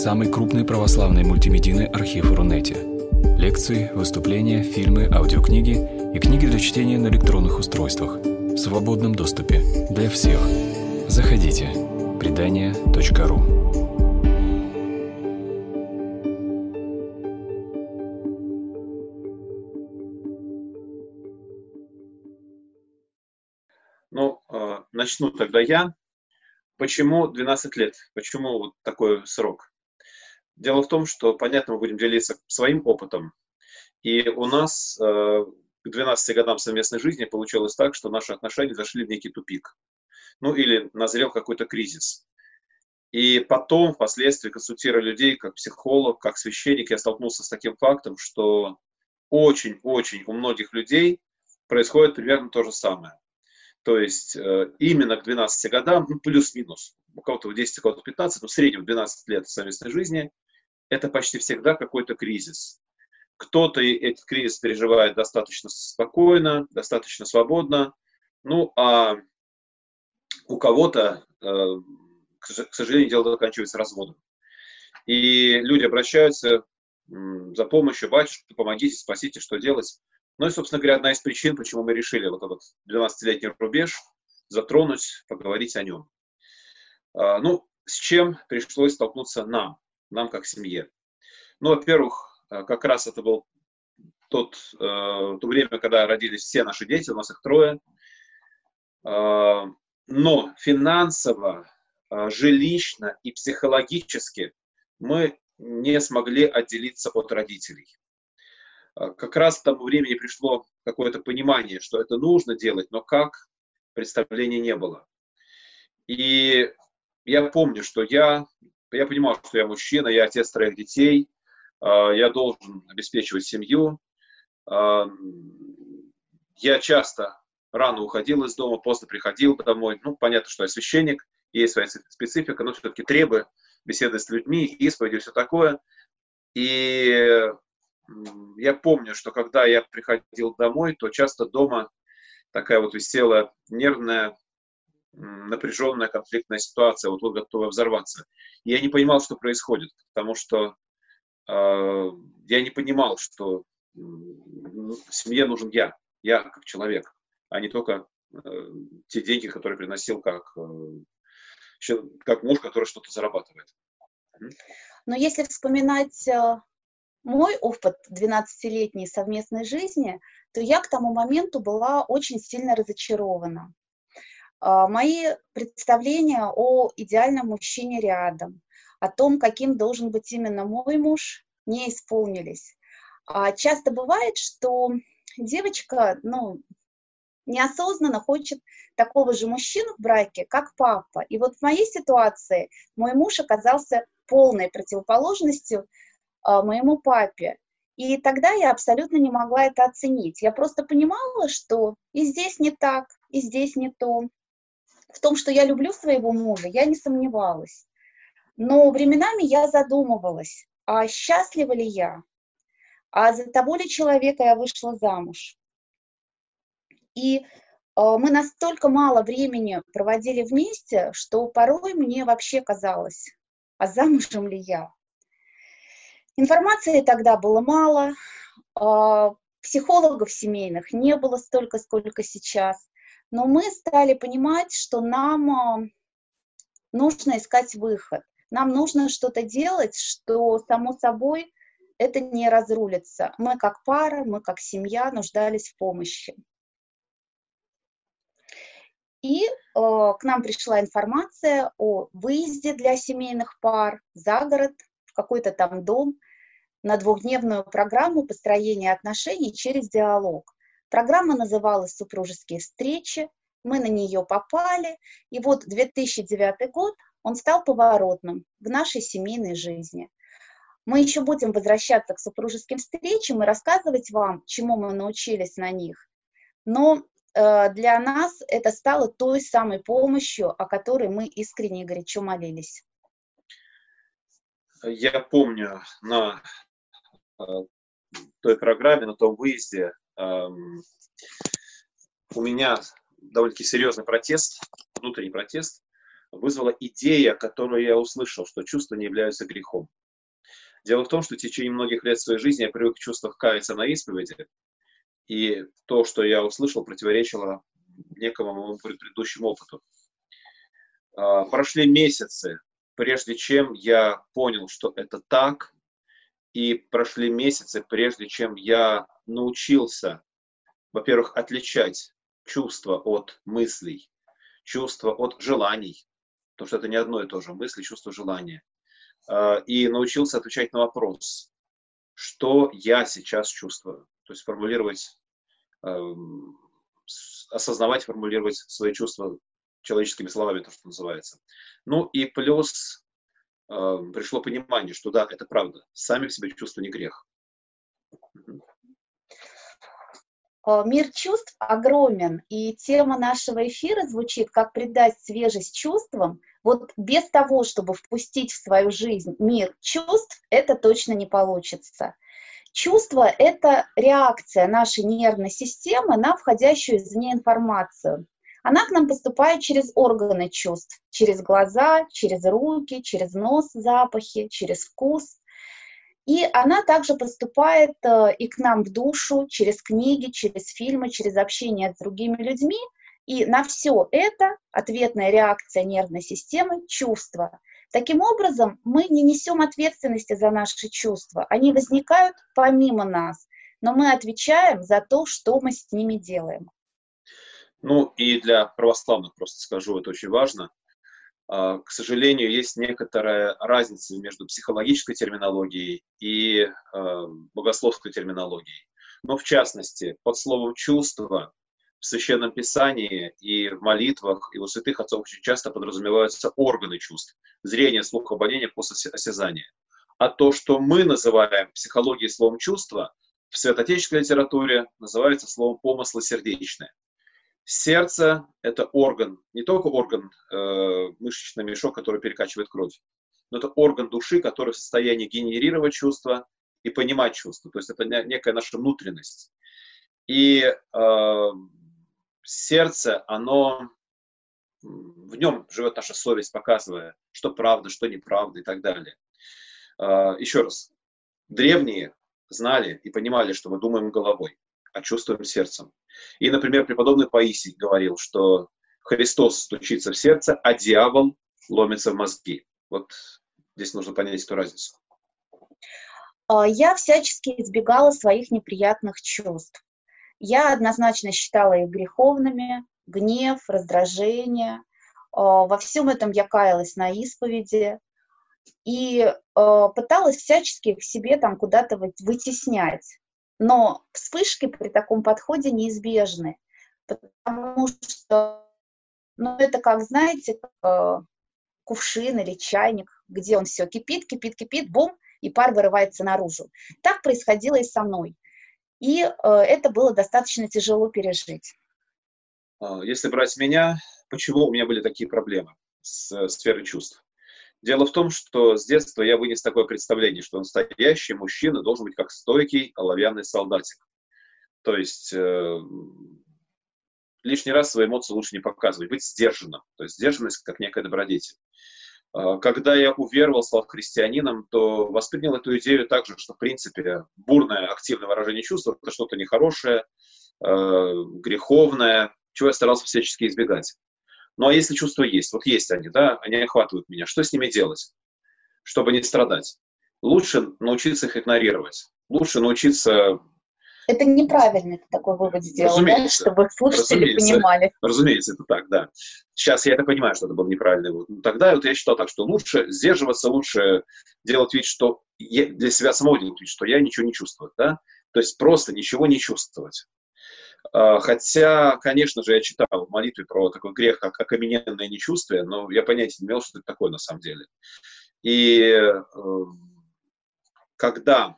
самый крупный православный мультимедийный архив Рунете. Лекции, выступления, фильмы, аудиокниги и книги для чтения на электронных устройствах в свободном доступе для всех. Заходите. Предания.ру Ну, э, начну тогда я. Почему 12 лет? Почему вот такой срок? Дело в том, что, понятно, мы будем делиться своим опытом. И у нас э, к 12 годам совместной жизни получилось так, что наши отношения зашли в некий тупик. Ну или назрел какой-то кризис. И потом, впоследствии, консультируя людей, как психолог, как священник, я столкнулся с таким фактом, что очень-очень у многих людей происходит примерно то же самое. То есть э, именно к 12 годам, ну, плюс-минус, у кого-то в 10, у кого-то в 15, но в среднем 12 лет совместной жизни, это почти всегда какой-то кризис. Кто-то этот кризис переживает достаточно спокойно, достаточно свободно, ну а у кого-то, э, к сожалению, дело заканчивается разводом. И люди обращаются за помощью, батюшка, помогите, спасите, что делать. Ну и, собственно говоря, одна из причин, почему мы решили вот этот 12-летний рубеж затронуть, поговорить о нем. А, ну, с чем пришлось столкнуться нам, нам как семье? Ну, во-первых, а, как раз это был тот, э, то время, когда родились все наши дети, у нас их трое. Э, но финансово, э, жилищно и психологически мы не смогли отделиться от родителей. А, как раз к тому времени пришло какое-то понимание, что это нужно делать, но как, представления не было. И я помню, что я, я понимал, что я мужчина, я отец троих детей, а, я должен обеспечивать семью. А, я часто рано уходил из дома, поздно приходил домой. Ну, понятно, что я священник, есть своя специфика, но все-таки требую беседы с людьми, исповеди все такое. И я помню, что когда я приходил домой, то часто дома такая вот висела нервная, напряженная конфликтная ситуация, вот, вот готовая взорваться. Я не понимал, что происходит, потому что э, я не понимал, что э, семье нужен я, я как человек, а не только э, те деньги, которые приносил как, э, как муж, который что-то зарабатывает. Но если вспоминать э, мой опыт 12-летней совместной жизни, то я к тому моменту была очень сильно разочарована. А, мои представления о идеальном мужчине рядом, о том, каким должен быть именно мой муж, не исполнились. А часто бывает, что девочка, ну, неосознанно хочет такого же мужчину в браке, как папа. И вот в моей ситуации мой муж оказался полной противоположностью а, моему папе. И тогда я абсолютно не могла это оценить. Я просто понимала, что и здесь не так, и здесь не то. В том, что я люблю своего мужа, я не сомневалась. Но временами я задумывалась, а счастлива ли я? А за того ли человека я вышла замуж? И э, мы настолько мало времени проводили вместе, что порой мне вообще казалось, а замужем ли я? Информации тогда было мало, а, психологов семейных не было столько, сколько сейчас. Но мы стали понимать, что нам а, нужно искать выход. Нам нужно что-то делать, что, само собой, это не разрулится. Мы как пара, мы как семья нуждались в помощи. И э, к нам пришла информация о выезде для семейных пар за город, в какой-то там дом, на двухдневную программу построения отношений через диалог. Программа называлась «Супружеские встречи», мы на нее попали, и вот 2009 год, он стал поворотным в нашей семейной жизни. Мы еще будем возвращаться к супружеским встречам и рассказывать вам, чему мы научились на них. Но э, для нас это стало той самой помощью, о которой мы искренне и горячо молились. Я помню на той программе, на том выезде у меня довольно-таки серьезный протест, внутренний протест, вызвала идея, которую я услышал, что чувства не являются грехом. Дело в том, что в течение многих лет своей жизни я привык в чувствах каяться на исповеди, и то, что я услышал, противоречило некому моему предыдущему опыту. А, прошли месяцы, прежде чем я понял, что это так, и прошли месяцы, прежде чем я научился, во-первых, отличать чувства от мыслей, чувства от желаний, потому что это не одно и то же, мысли, чувства, желания. А, и научился отвечать на вопрос, что я сейчас чувствую. То есть формулировать, эм, осознавать, формулировать свои чувства человеческими словами, то, что называется. Ну и плюс э, пришло понимание, что да, это правда. Сами в себе чувства не грех. Э, мир чувств огромен, и тема нашего эфира звучит как придать свежесть чувствам. Вот без того, чтобы впустить в свою жизнь мир чувств, это точно не получится. Чувство – это реакция нашей нервной системы на входящую извне информацию. Она к нам поступает через органы чувств, через глаза, через руки, через нос, запахи, через вкус. И она также поступает э, и к нам в душу через книги, через фильмы, через общение с другими людьми. И на все это ответная реакция нервной системы – чувства. Таким образом, мы не несем ответственности за наши чувства. Они возникают помимо нас, но мы отвечаем за то, что мы с ними делаем. Ну и для православных просто скажу, это очень важно. А, к сожалению, есть некоторая разница между психологической терминологией и а, богословской терминологией. Но в частности, под словом «чувство» в Священном Писании и в молитвах, и у святых отцов очень часто подразумеваются органы чувств. Зрение, слух, обоняние, вкус, осязание. А то, что мы называем психологией словом «чувство», в святотеческой литературе называется словом «помыслы сердечное». Сердце – это орган, не только орган, э, мышечный мешок, который перекачивает кровь, но это орган души, который в состоянии генерировать чувства и понимать чувства. То есть это некая наша внутренность. И э, сердце, оно в нем живет наша совесть, показывая, что правда, что неправда и так далее. Э, еще раз, древние знали и понимали, что мы думаем головой а чувствуем сердцем. И, например, преподобный Паисий говорил, что Христос стучится в сердце, а дьявол ломится в мозги. Вот здесь нужно понять эту разницу. А, я всячески избегала своих неприятных чувств. Я однозначно считала их греховными, гнев, раздражение. А, во всем этом я каялась на исповеди и а, пыталась всячески их себе там куда-то вытеснять. Но вспышки при таком подходе неизбежны, потому что, ну, это как, знаете, э, кувшин или чайник, где он все кипит, кипит, кипит, бум, и пар вырывается наружу. Так происходило и со мной. И э, это было достаточно тяжело пережить. А, если брать меня, почему у меня были такие проблемы с э, сферой чувств? Дело в том, что с детства я вынес такое представление, что настоящий мужчина должен быть как стойкий оловянный солдатик. То есть э, лишний раз свои эмоции лучше не показывать, быть сдержанным. То есть сдержанность как некая добродетель. Э, когда я уверовал, стал христианином, то воспринял эту идею так же, что, в принципе, бурное, активное выражение чувств – это что-то нехорошее, э, греховное, чего я старался всячески избегать. Ну а если чувства есть, вот есть они, да, они охватывают меня, что с ними делать, чтобы не страдать? Лучше научиться их игнорировать, лучше научиться это неправильно ты такой вывод сделал, да? чтобы слушатели понимали. Разумеется, это так, да. Сейчас я это понимаю, что это был неправильный вывод. Но тогда вот я считал так, что лучше сдерживаться, лучше делать вид, что я, для себя самого делать вид, что я ничего не чувствую, да? То есть просто ничего не чувствовать. А, хотя, конечно же, я читал в молитве про такой грех, как окамененное нечувствие, но я понятия не имел, что это такое на самом деле. И э, когда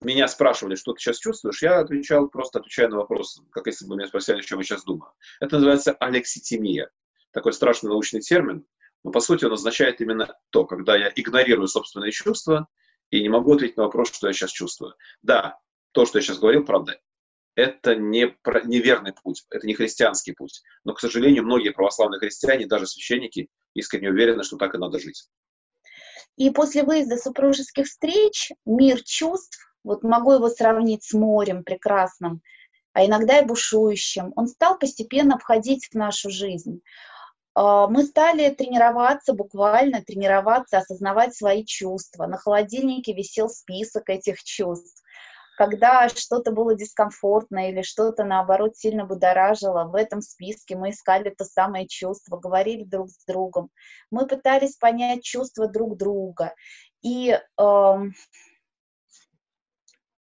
меня спрашивали, что ты сейчас чувствуешь, я отвечал, просто отвечая на вопрос, как если бы меня спросили, о чем я сейчас думаю. Это называется алекситимия. Такой страшный научный термин, но по сути он означает именно то, когда я игнорирую собственные чувства и не могу ответить на вопрос, что я сейчас чувствую. Да, то, что я сейчас говорил, правда, это не неверный путь, это не христианский путь. Но, к сожалению, многие православные христиане, даже священники, искренне уверены, что так и надо жить. И после выезда супружеских встреч мир чувств, вот могу его сравнить с морем прекрасным, а иногда и бушующим, он стал постепенно входить в нашу жизнь. А, мы стали тренироваться, буквально тренироваться, осознавать свои чувства. На холодильнике висел список этих чувств. Когда что-то было дискомфортно или что-то, наоборот, сильно будоражило, в этом списке мы искали то самое чувство, говорили друг с другом. Мы пытались понять чувства друг друга. И э,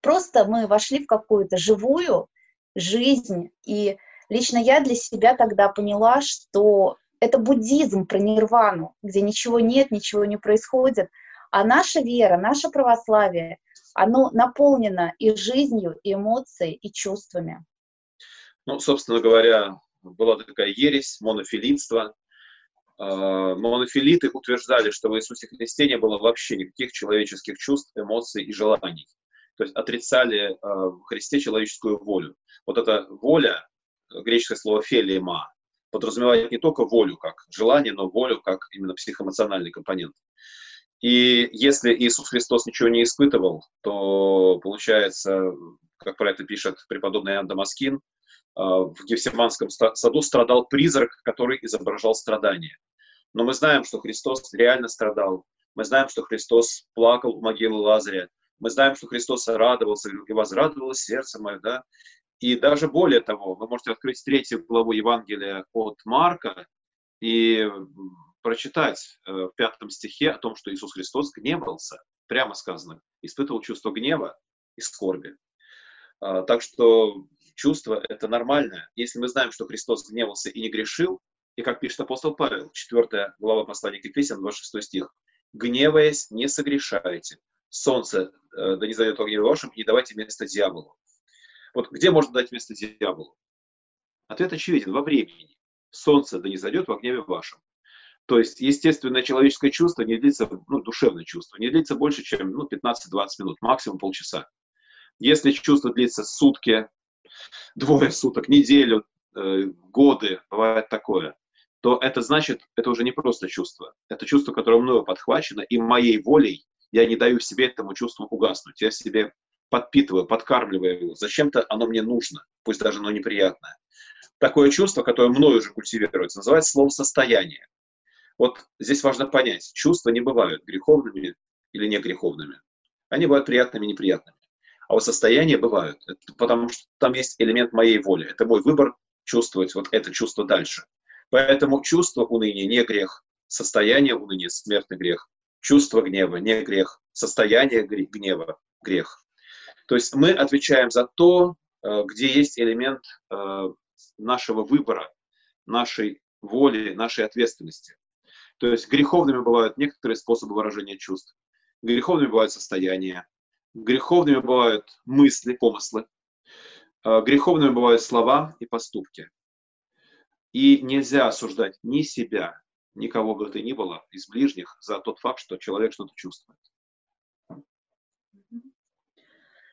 просто мы вошли в какую-то живую жизнь. И лично я для себя тогда поняла, что это буддизм про нирвану, где ничего нет, ничего не происходит. А наша вера, наше православие, оно наполнено и жизнью, и эмоцией, и чувствами. Ну, собственно говоря, была такая ересь, монофилитство. А, монофилиты утверждали, что в Иисусе Христе не было вообще никаких человеческих чувств, эмоций и желаний. То есть отрицали а, в Христе человеческую волю. Вот эта воля, греческое слово «фелима», подразумевает не только волю как желание, но волю как именно психоэмоциональный компонент. И если Иисус Христос ничего не испытывал, то получается, как про это пишет преподобный Иоанн Дамаскин, а, в Гефсиманском саду страдал призрак, который изображал страдания. Но мы знаем, что Христос реально страдал. Мы знаем, что Христос плакал у могилы Лазаря. Мы знаем, что Христос радовался, и возрадовалось сердце мое, да. И даже более того, вы можете открыть третью главу Евангелия от Марка и прочитать э, в пятом стихе о том, что Иисус Христос гневался, прямо сказано, испытывал чувство гнева и скорби. А, так что чувство — это нормально. Если мы знаем, что Христос гневался и не грешил, и как пишет апостол Павел, 4 глава послания к Ефесям, 26 стих, «Гневаясь, не согрешайте. Солнце э, да не зайдет в огне вашем, и не давайте место дьяволу». Вот где можно дать место дьяволу? Ответ очевиден, во времени. Солнце да не зайдет в гневе вашем. То есть естественное человеческое чувство не длится, ну, душевное чувство, не длится больше, чем ну, 15-20 минут, максимум полчаса. Если чувство длится сутки, двое суток, неделю, э, годы, бывает такое, то это значит, это уже не просто чувство. Это чувство, которое мною подхвачено, и моей волей я не даю себе этому чувству угаснуть. Я себе подпитываю, подкармливаю его. Зачем-то оно мне нужно, пусть даже оно неприятное. Такое чувство, которое мною уже культивируется, называется словом «состояние». Вот здесь важно понять, чувства не бывают греховными или не греховными. Они бывают приятными и неприятными. А вот состояния бывают, это потому что там есть элемент моей воли. Это мой выбор чувствовать вот это чувство дальше. Поэтому чувство уныния не грех, состояние уныния – смертный грех, чувство гнева не грех, состояние гнева – грех. То есть мы отвечаем за то, э, где есть элемент э, нашего выбора, нашей воли, нашей ответственности. То есть греховными бывают некоторые способы выражения чувств, греховными бывают состояния, греховными бывают мысли, помыслы, э, греховными бывают слова и поступки. И нельзя осуждать ни себя, никого бы то ни было из ближних за тот факт, что человек что-то чувствует.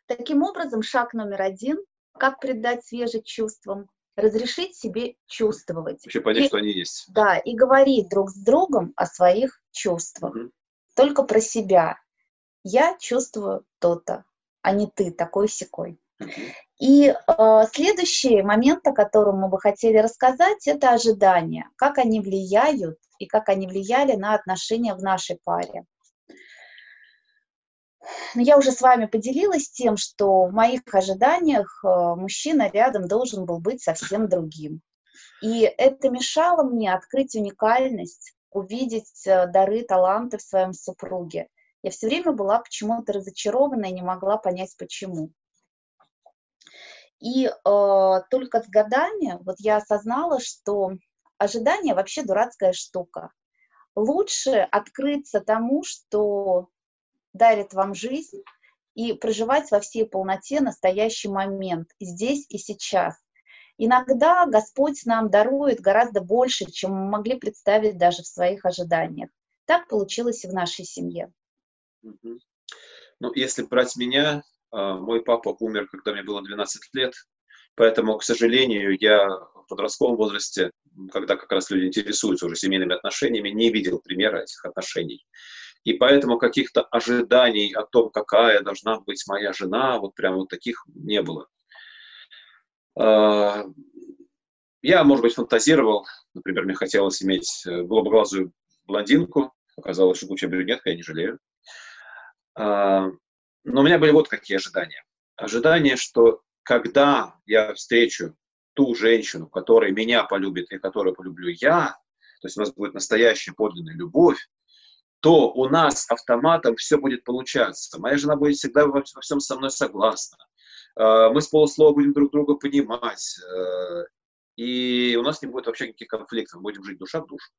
Таким образом, шаг номер один – как придать свежесть чувствам, разрешить себе чувствовать. Вообще понять, и, что они есть. Да, и говорить друг с другом о своих чувствах. Угу. Только про себя. Я чувствую то-то, а не ты такой секой. Угу. И э, следующий момент, о котором мы бы хотели рассказать, это ожидания. Как они влияют и как они влияли на отношения в нашей паре. Но я уже с вами поделилась тем, что в моих ожиданиях э, мужчина рядом должен был быть совсем другим. И это мешало мне открыть уникальность, увидеть э, дары, таланты в своем супруге. Я все время была почему-то разочарована и не могла понять, почему. И э, только с годами вот я осознала, что ожидание вообще дурацкая штука. Лучше открыться тому, что дарит вам жизнь и проживать во всей полноте настоящий момент, здесь и сейчас. Иногда Господь нам дарует гораздо больше, чем мы могли представить даже в своих ожиданиях. Так получилось и в нашей семье. Ну, если брать меня, а, мой папа умер, когда мне было 12 лет. Поэтому, к сожалению, я в подростковом возрасте, когда как раз люди интересуются уже семейными отношениями, не видел примера этих отношений. И поэтому каких-то ожиданий о том, какая должна быть моя жена, вот прям вот таких не было. А, я, может быть, фантазировал, например, мне хотелось иметь э, голубоглазую блондинку, оказалось, что лучшая брюнетка, я не жалею. А, но у меня были вот какие ожидания. Ожидания, что когда я встречу ту женщину, которая меня полюбит и которую полюблю я, то есть у нас будет настоящая подлинная любовь, то у нас автоматом все будет получаться. Моя жена будет всегда во, всем со мной согласна. А, мы с полуслова будем друг друга понимать. Э, и у нас не будет вообще никаких конфликтов. Мы будем жить душа в душу.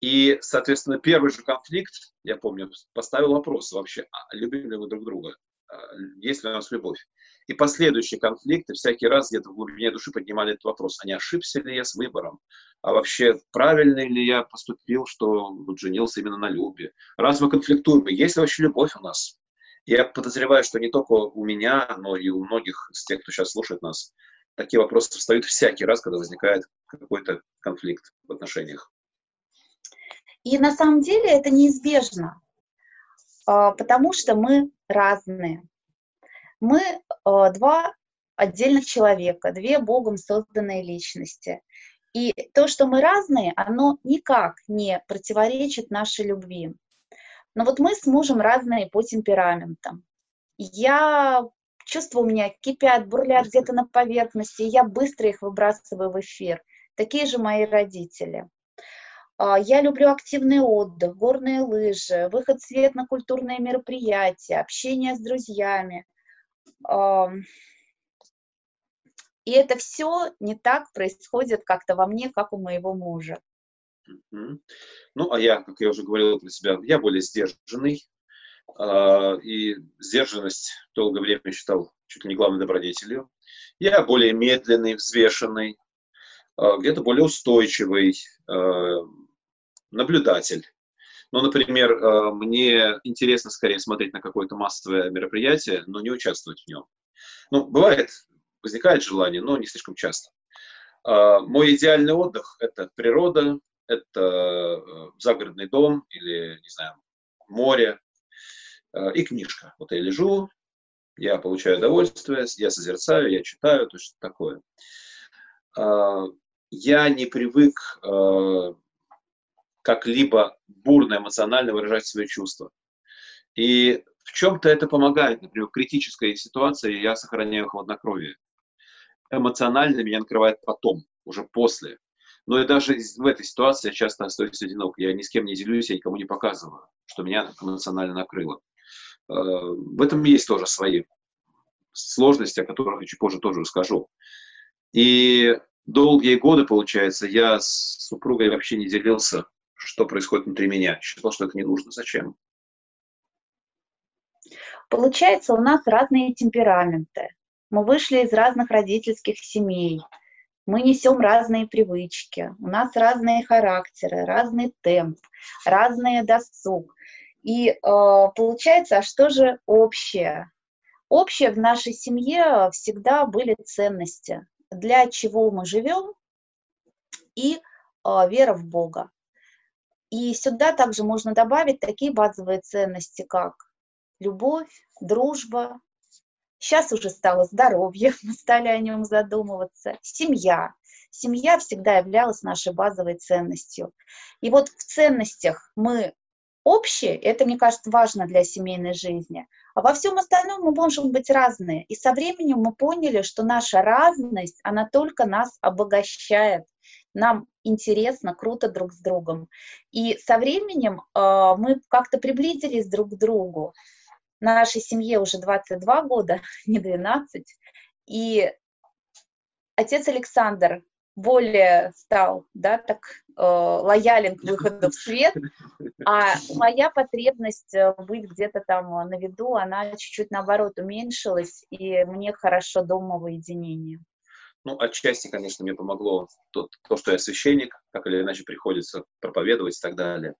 И, соответственно, первый же конфликт, я помню, поставил вопрос вообще, а любим ли мы друг друга, а, есть ли у нас любовь. И последующие конфликты всякий раз где-то в глубине души поднимали этот вопрос, а не ошибся ли я с выбором, а вообще правильно ли я поступил, что вот женился именно на любви. Раз мы конфликтуем, есть ли вообще любовь у нас? Я подозреваю, что не только у меня, но и у многих из тех, кто сейчас слушает нас, такие вопросы встают всякий раз, когда возникает какой-то конфликт в отношениях. И на самом деле это неизбежно, а, потому что мы разные. Мы два отдельных человека, две Богом созданные личности. И то, что мы разные, оно никак не противоречит нашей любви. Но вот мы с мужем разные по темпераментам. Я чувства у меня кипят, бурлят где-то на поверхности, и я быстро их выбрасываю в эфир. Такие же мои родители. А, я люблю активный отдых, горные лыжи, выход в свет на культурные мероприятия, общение с друзьями. И это все не так происходит как-то во мне, как у моего мужа. Ну, а я, как я уже говорил про себя, я более сдержанный. А, и сдержанность долгое время считал чуть ли не главной добродетелью. Я более медленный, взвешенный, а, где-то более устойчивый, наблюдатель. Ну, например, э, мне интересно скорее смотреть на какое-то массовое мероприятие, но не участвовать в нем. Ну, бывает, возникает желание, но не слишком часто. Э, мой идеальный отдых – это природа, это э, загородный дом или, не знаю, море и книжка. Вот я лежу, я получаю удовольствие, я созерцаю, я читаю, то есть такое. Я не привык как-либо бурно эмоционально выражать свои чувства. И в чем-то это помогает. Например, в критической ситуации я сохраняю хладнокровие. Эмоционально меня накрывает потом, уже после. Но и даже в этой ситуации я часто остаюсь одинок. Я ни с кем не делюсь, я никому не показываю, что меня эмоционально накрыло. Э, в этом есть тоже свои сложности, о которых я чуть позже тоже расскажу. И долгие годы, получается, я с супругой вообще не делился что происходит внутри меня. Считал, что это не нужно. Зачем? Получается, у нас разные темпераменты. Мы вышли из разных родительских семей. Мы несем разные привычки. У нас разные характеры, разный темп, разный досуг. И э, получается, а что же общее? Общее в нашей семье всегда были ценности, для чего мы живем, и э, вера в Бога. И сюда также можно добавить такие базовые ценности, как любовь, дружба. Сейчас уже стало здоровье, мы стали о нем задумываться. Семья. Семья всегда являлась нашей базовой ценностью. И вот в ценностях мы общие, это, мне кажется, важно для семейной жизни, а во всем остальном мы можем быть разные. И со временем мы поняли, что наша разность, она только нас обогащает нам интересно, круто друг с другом. И со временем э, мы как-то приблизились друг к другу. Нашей семье уже 22 года, не 12. И отец Александр более стал, да, так э, лоялен к выходу в свет, а моя потребность э, быть где-то там на виду, она чуть-чуть наоборот уменьшилась, и мне хорошо дома в уединении. Ну, отчасти, конечно, мне помогло то, то, что я священник, как или иначе приходится проповедовать и так далее.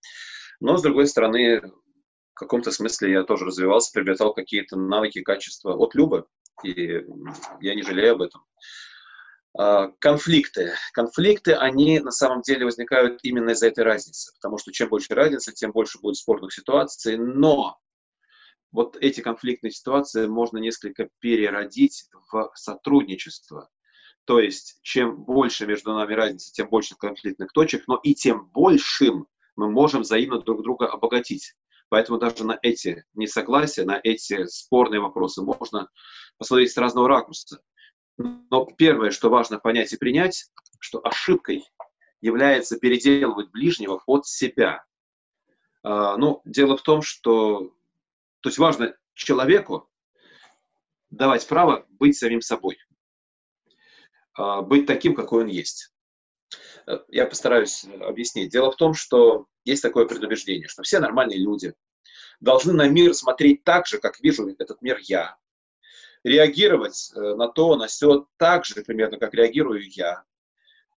Но, с другой стороны, в каком-то смысле я тоже развивался, приобретал какие-то навыки, качества от Любы, И я не жалею об этом. А, конфликты. Конфликты, они на самом деле возникают именно из-за этой разницы. Потому что чем больше разницы, тем больше будет спорных ситуаций. Но вот эти конфликтные ситуации можно несколько переродить в сотрудничество. То есть, чем больше между нами разница, тем больше конфликтных точек, но и тем большим мы можем взаимно друг друга обогатить. Поэтому даже на эти несогласия, на эти спорные вопросы можно посмотреть с разного ракурса. Но первое, что важно понять и принять, что ошибкой является переделывать ближнего от себя. А, ну, дело в том, что то есть важно человеку давать право быть самим собой, быть таким, какой он есть. Э, я постараюсь объяснить. Дело в том, что есть такое предубеждение, что все нормальные люди должны на мир смотреть так же, как вижу этот мир я, реагировать э, на то, на все так же примерно, как реагирую я.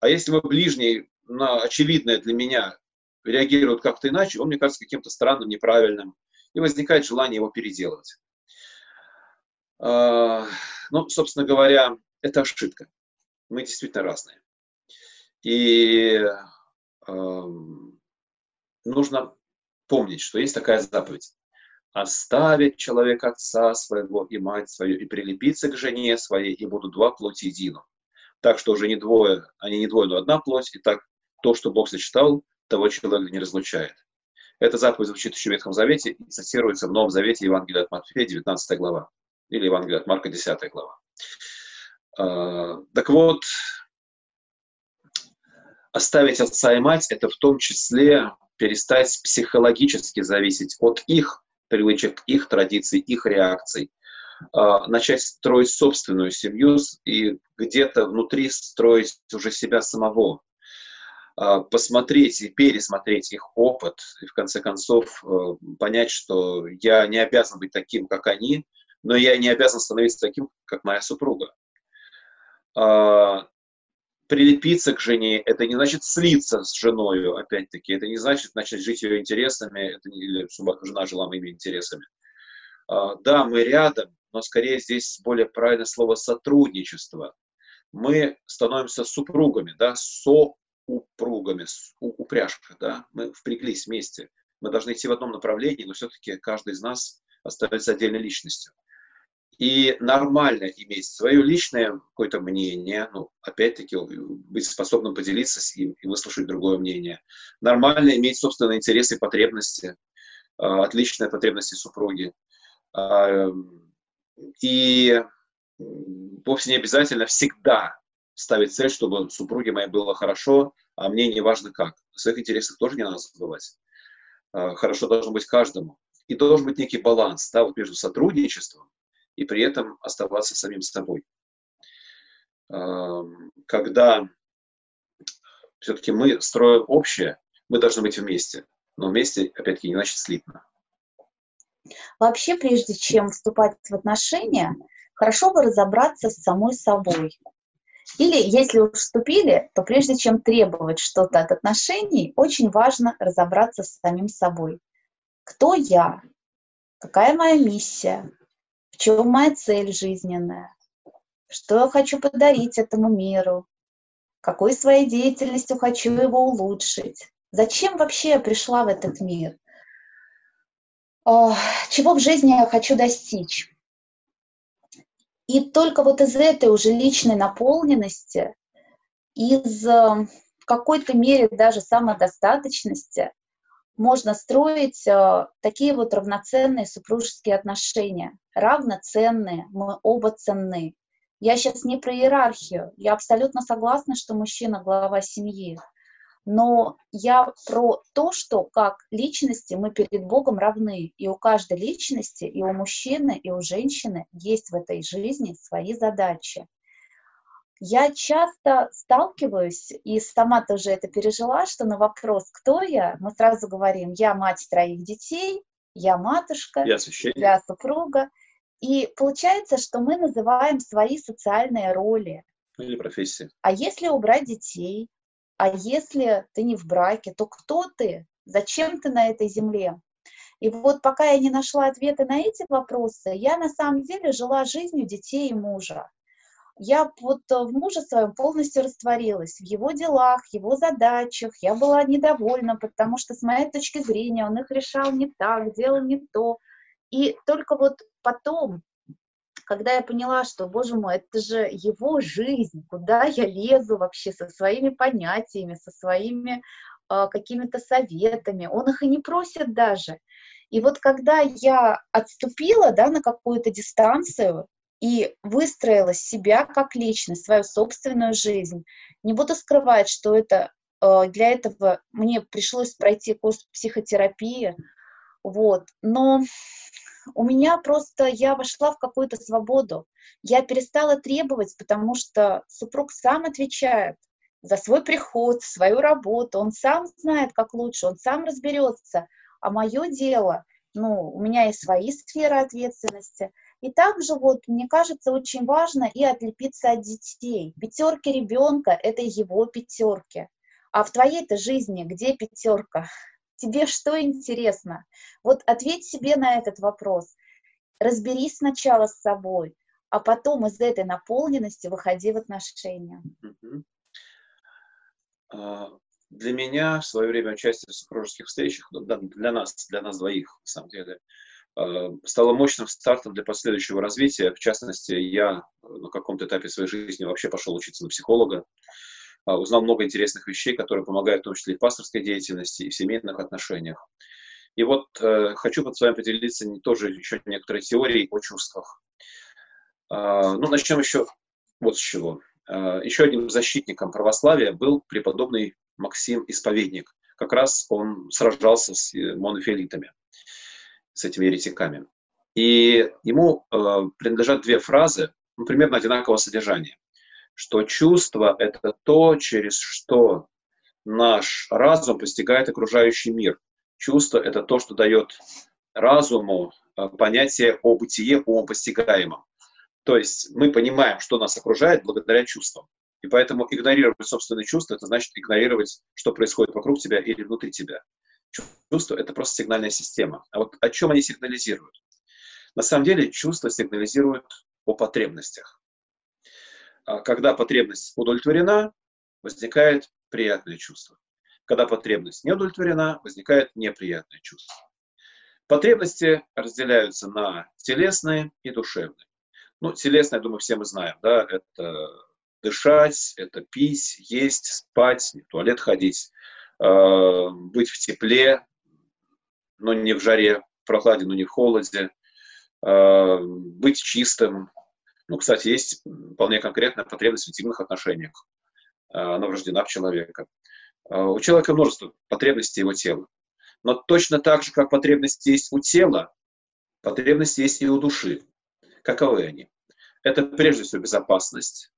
А если вы ближний на очевидное для меня реагирует как-то иначе, он мне кажется каким-то странным, неправильным, и возникает желание его переделывать. А, ну, собственно говоря, это ошибка. Мы действительно разные. И э, нужно помнить, что есть такая заповедь. Оставить человек отца своего и мать свою, и прилепиться к жене своей, и будут два плоти едино. Так что уже не двое, они не двое, но одна плоть, и так то, что Бог сочетал, того человека не разлучает. Эта заповедь звучит еще в Ветхом Завете и цитируется в Новом Завете Евангелия от Матфея, 19 глава, или Евангелия от Марка, 10 глава. А, так вот, оставить отца и мать – это в том числе перестать психологически зависеть от их привычек, их традиций, их реакций, а, начать строить собственную семью и где-то внутри строить уже себя самого, а, посмотреть и пересмотреть их опыт, и в конце концов понять, что я не обязан быть таким, как они, но я не обязан становиться таким, как моя супруга. А, прилепиться к жене, это не значит слиться с женой, опять-таки, это не значит начать жить ее интересами, это не, или чтобы жена жила моими интересами. А, да, мы рядом, но скорее здесь более правильное слово сотрудничество. Мы становимся супругами, да, со упругами, упряжка, да, мы впряглись вместе. Мы должны идти в одном направлении, но все-таки каждый из нас остается отдельной личностью. И нормально иметь свое личное какое-то мнение, ну, опять-таки, быть способным поделиться с ним и выслушать другое мнение. Нормально иметь собственные интересы и потребности, а, отличные потребности супруги. А, и вовсе не обязательно всегда ставить цель, чтобы супруге моей было хорошо, а мне не важно как. В своих интересах тоже не надо забывать. А, хорошо должно быть каждому. И должен быть некий баланс да, вот между сотрудничеством и при этом оставаться самим собой. Когда все-таки мы строим общее, мы должны быть вместе. Но вместе, опять-таки, не значит слитно. Вообще, прежде чем вступать в отношения, хорошо бы разобраться с самой собой. Или если уж вступили, то прежде чем требовать что-то от отношений, очень важно разобраться с самим собой. Кто я? Какая моя миссия? В чем моя цель жизненная? Что я хочу подарить этому миру? Какой своей деятельностью хочу его улучшить? Зачем вообще я пришла в этот мир? Чего в жизни я хочу достичь? И только вот из этой уже личной наполненности, из в какой-то мере даже самодостаточности можно строить э, такие вот равноценные супружеские отношения. Равноценные, мы оба ценны. Я сейчас не про иерархию, я абсолютно согласна, что мужчина глава семьи, но я про то, что как личности мы перед Богом равны, и у каждой личности, и у мужчины, и у женщины есть в этой жизни свои задачи. Я часто сталкиваюсь, и сама тоже это пережила, что на вопрос «Кто я?» мы сразу говорим «Я мать троих детей», «Я матушка», «Я, я супруга». И получается, что мы называем свои социальные роли. Или профессии. А если убрать детей, а если ты не в браке, то кто ты? Зачем ты на этой земле? И вот пока я не нашла ответы на эти вопросы, я на самом деле жила жизнью детей и мужа. Я вот в муже своем полностью растворилась, в его делах, его задачах. Я была недовольна, потому что с моей точки зрения он их решал не так, делал не то. И только вот потом, когда я поняла, что, боже мой, это же его жизнь, куда я лезу вообще со своими понятиями, со своими э, какими-то советами, он их и не просит даже. И вот когда я отступила да, на какую-то дистанцию и выстроила себя как личность, свою собственную жизнь, не буду скрывать, что это э, для этого мне пришлось пройти курс психотерапии, вот, но у меня просто, я вошла в какую-то свободу. Я перестала требовать, потому что супруг сам отвечает за свой приход, свою работу, он сам знает, как лучше, он сам разберется. А мое дело, ну, у меня есть свои сферы ответственности. И также вот, мне кажется, очень важно и отлепиться от детей. Пятерки ребенка – это его пятерки. А в твоей-то жизни где пятерка? Тебе что интересно? Вот ответь себе на этот вопрос. Разберись сначала с собой, а потом из этой наполненности выходи в отношения. А, для меня в свое время участие в супружеских встречах, ну, для нас, для нас двоих, на самом деле, стало мощным стартом для последующего развития. В частности, я на каком-то этапе своей жизни вообще пошел учиться на психолога. А, узнал много интересных вещей, которые помогают в том числе и в пасторской деятельности, и в семейных отношениях. И вот э, хочу с вами поделиться не, тоже еще некоторой теорией о чувствах. Э, ну, начнем еще вот с чего. Э, еще одним защитником православия был преподобный Максим Исповедник. Как раз он сражался с э, монофилитами, с этими еретиками. И ему э, принадлежат две фразы, ну, примерно одинакового содержания что чувство — это то, через что наш разум постигает окружающий мир. Чувство — это то, что дает разуму э, понятие о бытие, о постигаемом. То есть мы понимаем, что нас окружает благодаря чувствам. И поэтому игнорировать собственные чувства — это значит игнорировать, что происходит вокруг тебя или внутри тебя. Чувство — это просто сигнальная система. А вот о чем они сигнализируют? На самом деле чувства сигнализируют о потребностях. А когда потребность удовлетворена, возникает приятное чувство. Когда потребность не удовлетворена, возникает неприятное чувство. Потребности разделяются на телесные и душевные. Ну, телесные, я думаю, все мы знаем, да, это дышать, это пить, есть, спать, в туалет ходить, быть в тепле, но не в жаре, в прохладе, но не в холоде, э, быть чистым, ну, кстати, есть вполне конкретная потребность в интимных отношениях. А, она врождена в человека. А, у человека множество потребностей его тела. Но точно так же, как потребности есть у тела, потребности есть и у души. Каковы они? Это прежде всего безопасность,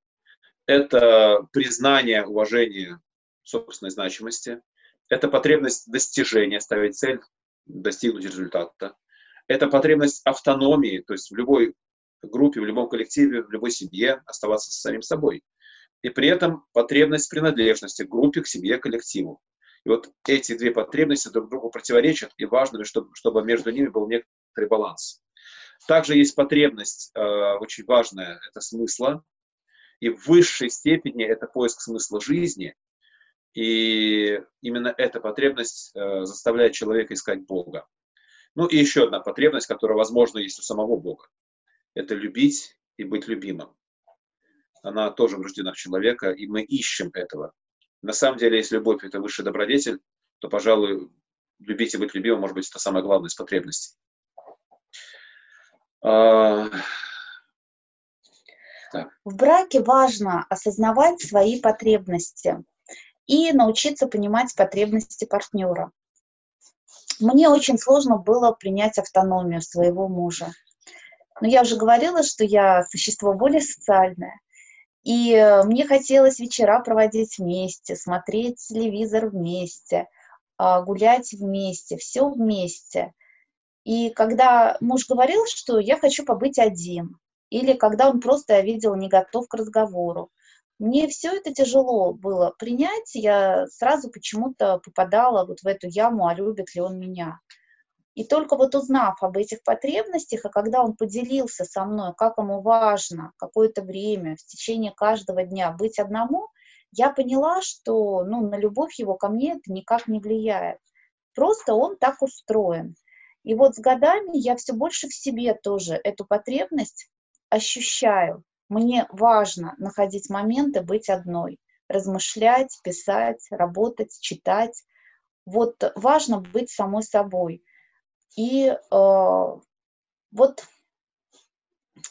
это признание, уважение собственной значимости, это потребность достижения, ставить цель, достигнуть результата, это потребность автономии, то есть в любой группе, в любом коллективе, в любой семье оставаться с самим собой. И при этом потребность принадлежности к группе, к семье, к коллективу. И вот эти две потребности друг другу противоречат, и важно, чтобы, между ними был некоторый баланс. Также есть потребность, э, очень важная, это смысла. И в высшей степени это поиск смысла жизни. И именно эта потребность э, заставляет человека искать Бога. Ну и еще одна потребность, которая, возможно, есть у самого Бога это любить и быть любимым. Она тоже врождена в человека, и мы ищем этого. На самом деле, если любовь – это высший добродетель, то, пожалуй, любить и быть любимым, может быть, это самое главное из потребностей. А... В браке важно осознавать свои потребности и научиться понимать потребности партнера. Мне очень сложно было принять автономию своего мужа. Но я уже говорила, что я существо более социальное. И э, мне хотелось вечера проводить вместе, смотреть телевизор вместе, а, гулять вместе, все вместе. И когда муж говорил, что я хочу побыть один, или когда он просто, я видел, не готов к разговору, мне все это тяжело было принять, я сразу почему-то попадала вот в эту яму, а любит ли он меня. И только вот узнав об этих потребностях, и когда он поделился со мной, как ему важно какое-то время в течение каждого дня быть одному, я поняла, что ну, на любовь его ко мне это никак не влияет. Просто он так устроен. И вот с годами я все больше в себе тоже эту потребность ощущаю. Мне важно находить моменты быть одной, размышлять, писать, работать, читать. Вот важно быть самой собой. И э, вот,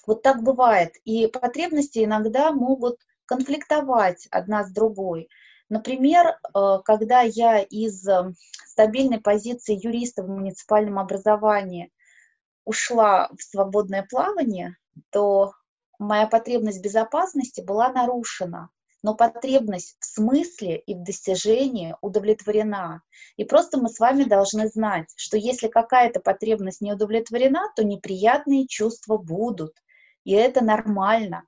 вот так бывает. И потребности иногда могут конфликтовать одна с другой. Например, э, когда я из э, стабильной позиции юриста в муниципальном образовании ушла в свободное плавание, то моя потребность безопасности была нарушена, но потребность в смысле и в достижении удовлетворена. И просто мы с вами должны знать, что если какая-то потребность не удовлетворена, то неприятные чувства будут. И это нормально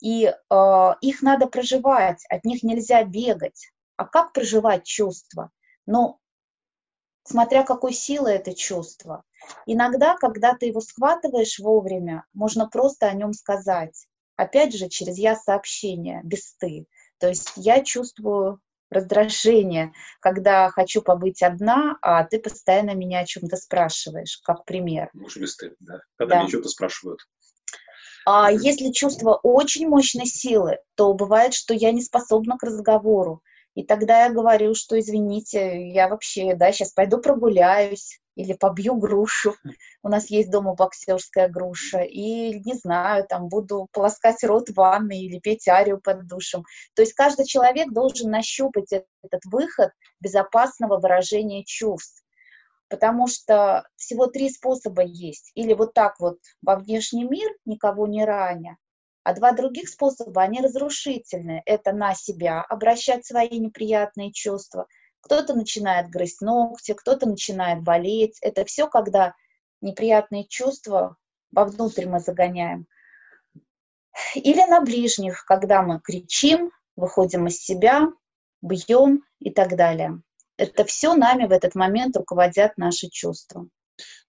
и э, их надо проживать, от них нельзя бегать. А как проживать чувства? Ну, смотря какой силы это чувство. Иногда, когда ты его схватываешь вовремя, можно просто о нем сказать. Опять же, через я сообщение, без ты. То есть я чувствую раздражение, когда хочу побыть одна, а ты постоянно меня о чем-то спрашиваешь, как пример. Может, без ты, да. Когда да. меня что-то спрашивают. А если чувство очень мощной силы, то бывает, что я не способна к разговору. И тогда я говорю, что извините, я вообще, да, сейчас пойду прогуляюсь или побью грушу. У нас есть дома боксерская груша. И, не знаю, там буду полоскать рот в ванной или петь арию под душем. То есть каждый человек должен нащупать этот выход безопасного выражения чувств потому что всего три способа есть. Или вот так вот во внешний мир, никого не раня, а два других способа, они разрушительные. Это на себя обращать свои неприятные чувства. Кто-то начинает грызть ногти, кто-то начинает болеть. Это все, когда неприятные чувства вовнутрь мы загоняем. Или на ближних, когда мы кричим, выходим из себя, бьем и так далее это все нами в этот момент руководят наши чувства.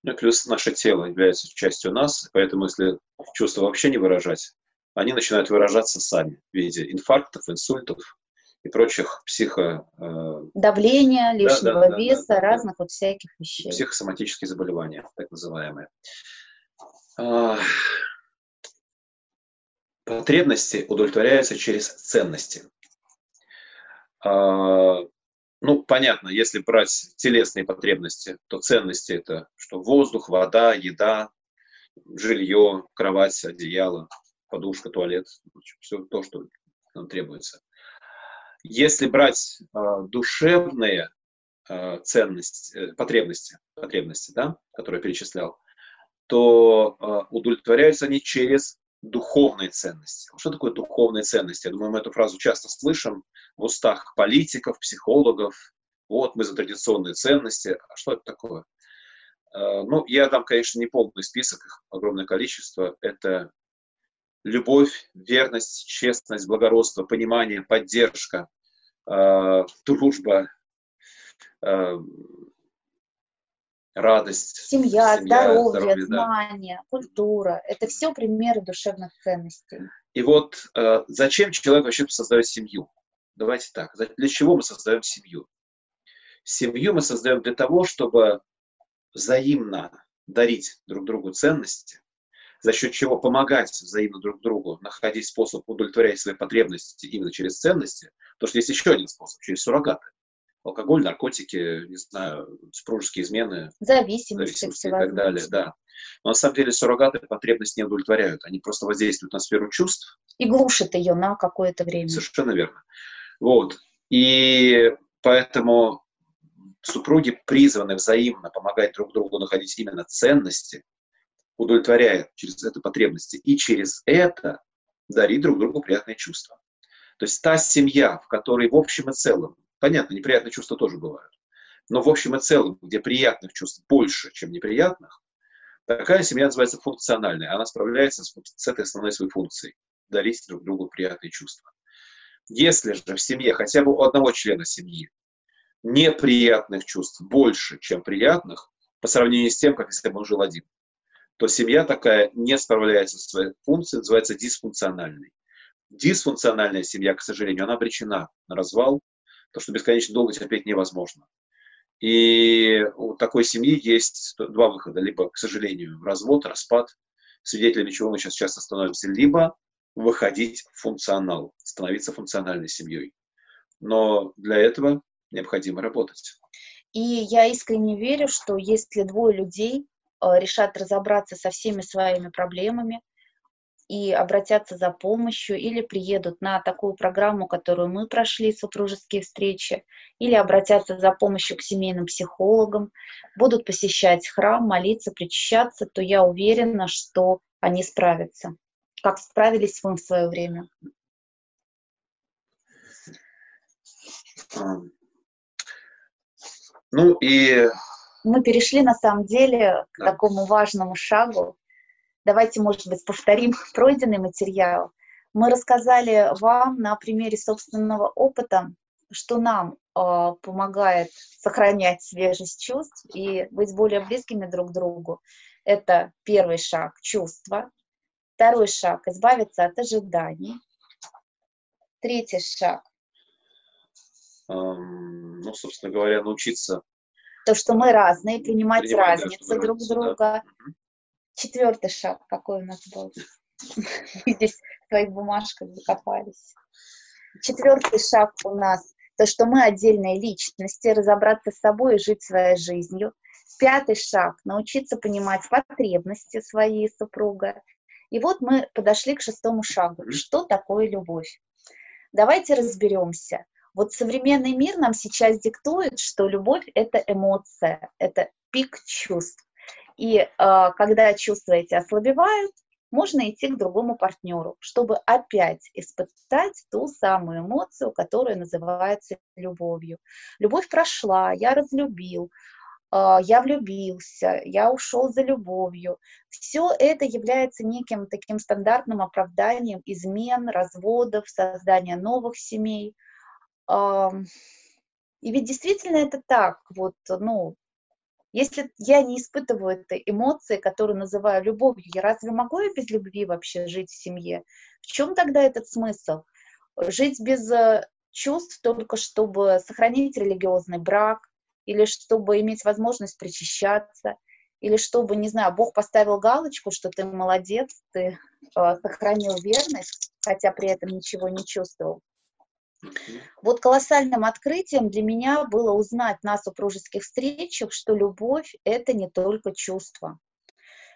Ну, плюс наше тело является частью нас, поэтому если чувства вообще не выражать, они начинают выражаться сами в виде инфарктов, инсультов и прочих психо... Э, Давления, лишнего да, да, веса, да, да, разных да. вот всяких вещей. Психосоматические заболевания, так называемые. А, потребности удовлетворяются через ценности. А, ну, понятно, если брать телесные потребности, то ценности это что воздух, вода, еда, жилье, кровать, одеяло, подушка, туалет, все то, что нам требуется. Если брать э, душевные э, ценности, э, потребности, потребности, да, которые я перечислял, то э, удовлетворяются они через духовные ценности. Что такое духовные ценности? Я думаю, мы эту фразу часто слышим в устах политиков, психологов. Вот, мы за традиционные ценности. А что это такое? Ну, я дам, конечно, не полный список, их огромное количество. Это любовь, верность, честность, благородство, понимание, поддержка, э, дружба, э, радость. Семья, семья здоровье, здоровье знания, да. культура. Это все примеры душевных ценностей. И вот э, зачем человек вообще создает семью? Давайте так. Для чего мы создаем семью? Семью мы создаем для того, чтобы взаимно дарить друг другу ценности, за счет чего помогать взаимно друг другу, находить способ удовлетворять свои потребности именно через ценности. Потому что есть еще один способ, через суррогаты алкоголь, наркотики, не знаю, супружеские измены, зависимости, зависимости и так далее, да. Но на самом деле суррогаты потребность не удовлетворяют, они просто воздействуют на сферу чувств. И глушат ее на какое-то время. Совершенно верно. Вот. И поэтому супруги призваны взаимно помогать друг другу находить именно ценности, удовлетворяя через это потребности, и через это дарить друг другу приятные чувства. То есть та семья, в которой в общем и целом Понятно, неприятные чувства тоже бывают. Но в общем и целом, где приятных чувств больше, чем неприятных, такая семья называется функциональной. Она справляется с, с этой основной своей функцией – дарить друг другу приятные чувства. Если же в семье хотя бы у одного члена семьи неприятных чувств больше, чем приятных, по сравнению с тем, как если бы он жил один, то семья такая не справляется со своей функцией, называется дисфункциональной. Дисфункциональная семья, к сожалению, она обречена на развал, то, что бесконечно долго терпеть невозможно. И у такой семьи есть два выхода. Либо, к сожалению, развод, распад, свидетелями чего мы сейчас часто становимся, либо выходить в функционал, становиться функциональной семьей. Но для этого необходимо работать. И я искренне верю, что если двое людей решат разобраться со всеми своими проблемами, и обратятся за помощью, или приедут на такую программу, которую мы прошли, супружеские встречи, или обратятся за помощью к семейным психологам, будут посещать храм, молиться, причащаться, то я уверена, что они справятся. Как справились вы в свое время? Ну и... Мы перешли на самом деле к такому важному шагу, Давайте, может быть, повторим пройденный материал. Мы рассказали вам на примере собственного опыта, что нам э, помогает сохранять свежесть чувств и быть более близкими друг к другу. Это первый шаг – чувства. Второй шаг – избавиться от ожиданий. Третий шаг. Ну, собственно говоря, научиться. То, что мы разные, принимать, принимать разницы друг друга. Да. Четвертый шаг какой у нас был? Мы здесь в твоих бумажках закопались. Четвертый шаг у нас то, что мы отдельные личности, разобраться с собой и жить своей жизнью. Пятый шаг – научиться понимать потребности своей супруга. И вот мы подошли к шестому шагу. Что такое любовь? Давайте разберемся. Вот современный мир нам сейчас диктует, что любовь – это эмоция, это пик чувств. И э, когда чувства эти ослабевают, можно идти к другому партнеру, чтобы опять испытать ту самую эмоцию, которая называется любовью. Любовь прошла, я разлюбил, э, я влюбился, я ушел за любовью. Все это является неким таким стандартным оправданием измен, разводов, создания новых семей. И ведь действительно это так. Вот, ну, если я не испытываю этой эмоции, которую называю любовью, я разве могу я без любви вообще жить в семье? В чем тогда этот смысл? Жить без э, чувств только чтобы сохранить религиозный брак, или чтобы иметь возможность причащаться, или чтобы, не знаю, Бог поставил галочку, что ты молодец, ты э, сохранил верность, хотя при этом ничего не чувствовал. Вот колоссальным открытием для меня было узнать на супружеских встречах, что любовь — это не только чувство,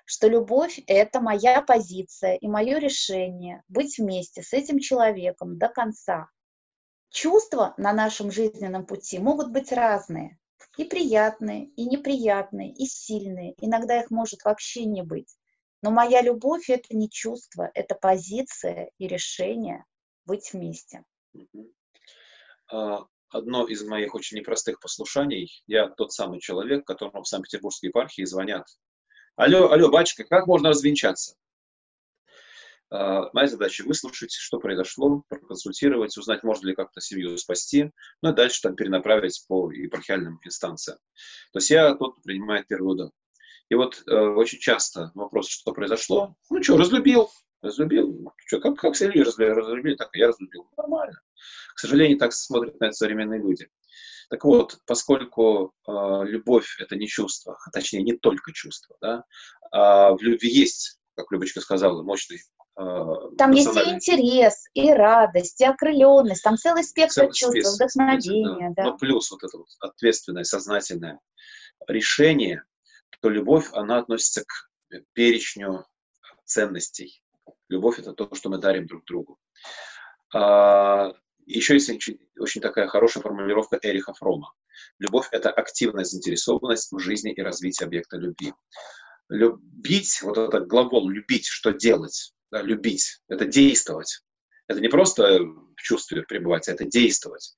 что любовь — это моя позиция и мое решение быть вместе с этим человеком до конца. Чувства на нашем жизненном пути могут быть разные, и приятные, и неприятные, и сильные, иногда их может вообще не быть. Но моя любовь — это не чувство, это позиция и решение быть вместе. А, одно из моих очень непростых послушаний. Я тот самый человек, которому в Санкт-Петербургской епархии звонят. Алло, алло, батюшка, как можно развенчаться? А, моя задача выслушать, что произошло, проконсультировать, узнать, можно ли как-то семью спасти, ну и дальше там перенаправить по епархиальным инстанциям. То есть я тот, принимает первый удар. И вот э, очень часто вопрос, что произошло, ну что, разлюбил, разлюбил, что, как, как все люди разлюбили, разлюбили, так и я разлюбил, нормально. К сожалению, так смотрят на это современные люди. Так вот, поскольку э, любовь это не чувство, а точнее не только чувство, да, а в любви есть, как Любочка сказала, мощный э, там есть и интерес, и радость, и окрыленность, там целый спектр целый чувств, спектр, вдохновения. Да. Да. Но плюс вот это вот ответственное, сознательное решение, то любовь, она относится к перечню ценностей. Любовь – это то, что мы дарим друг другу. А, еще есть очень, такая хорошая формулировка Эриха Фрома. Любовь – это активная заинтересованность в жизни и развитии объекта любви. Любить, вот этот глагол «любить», что делать? Да, любить – это действовать. Это не просто в чувстве пребывать, а это действовать.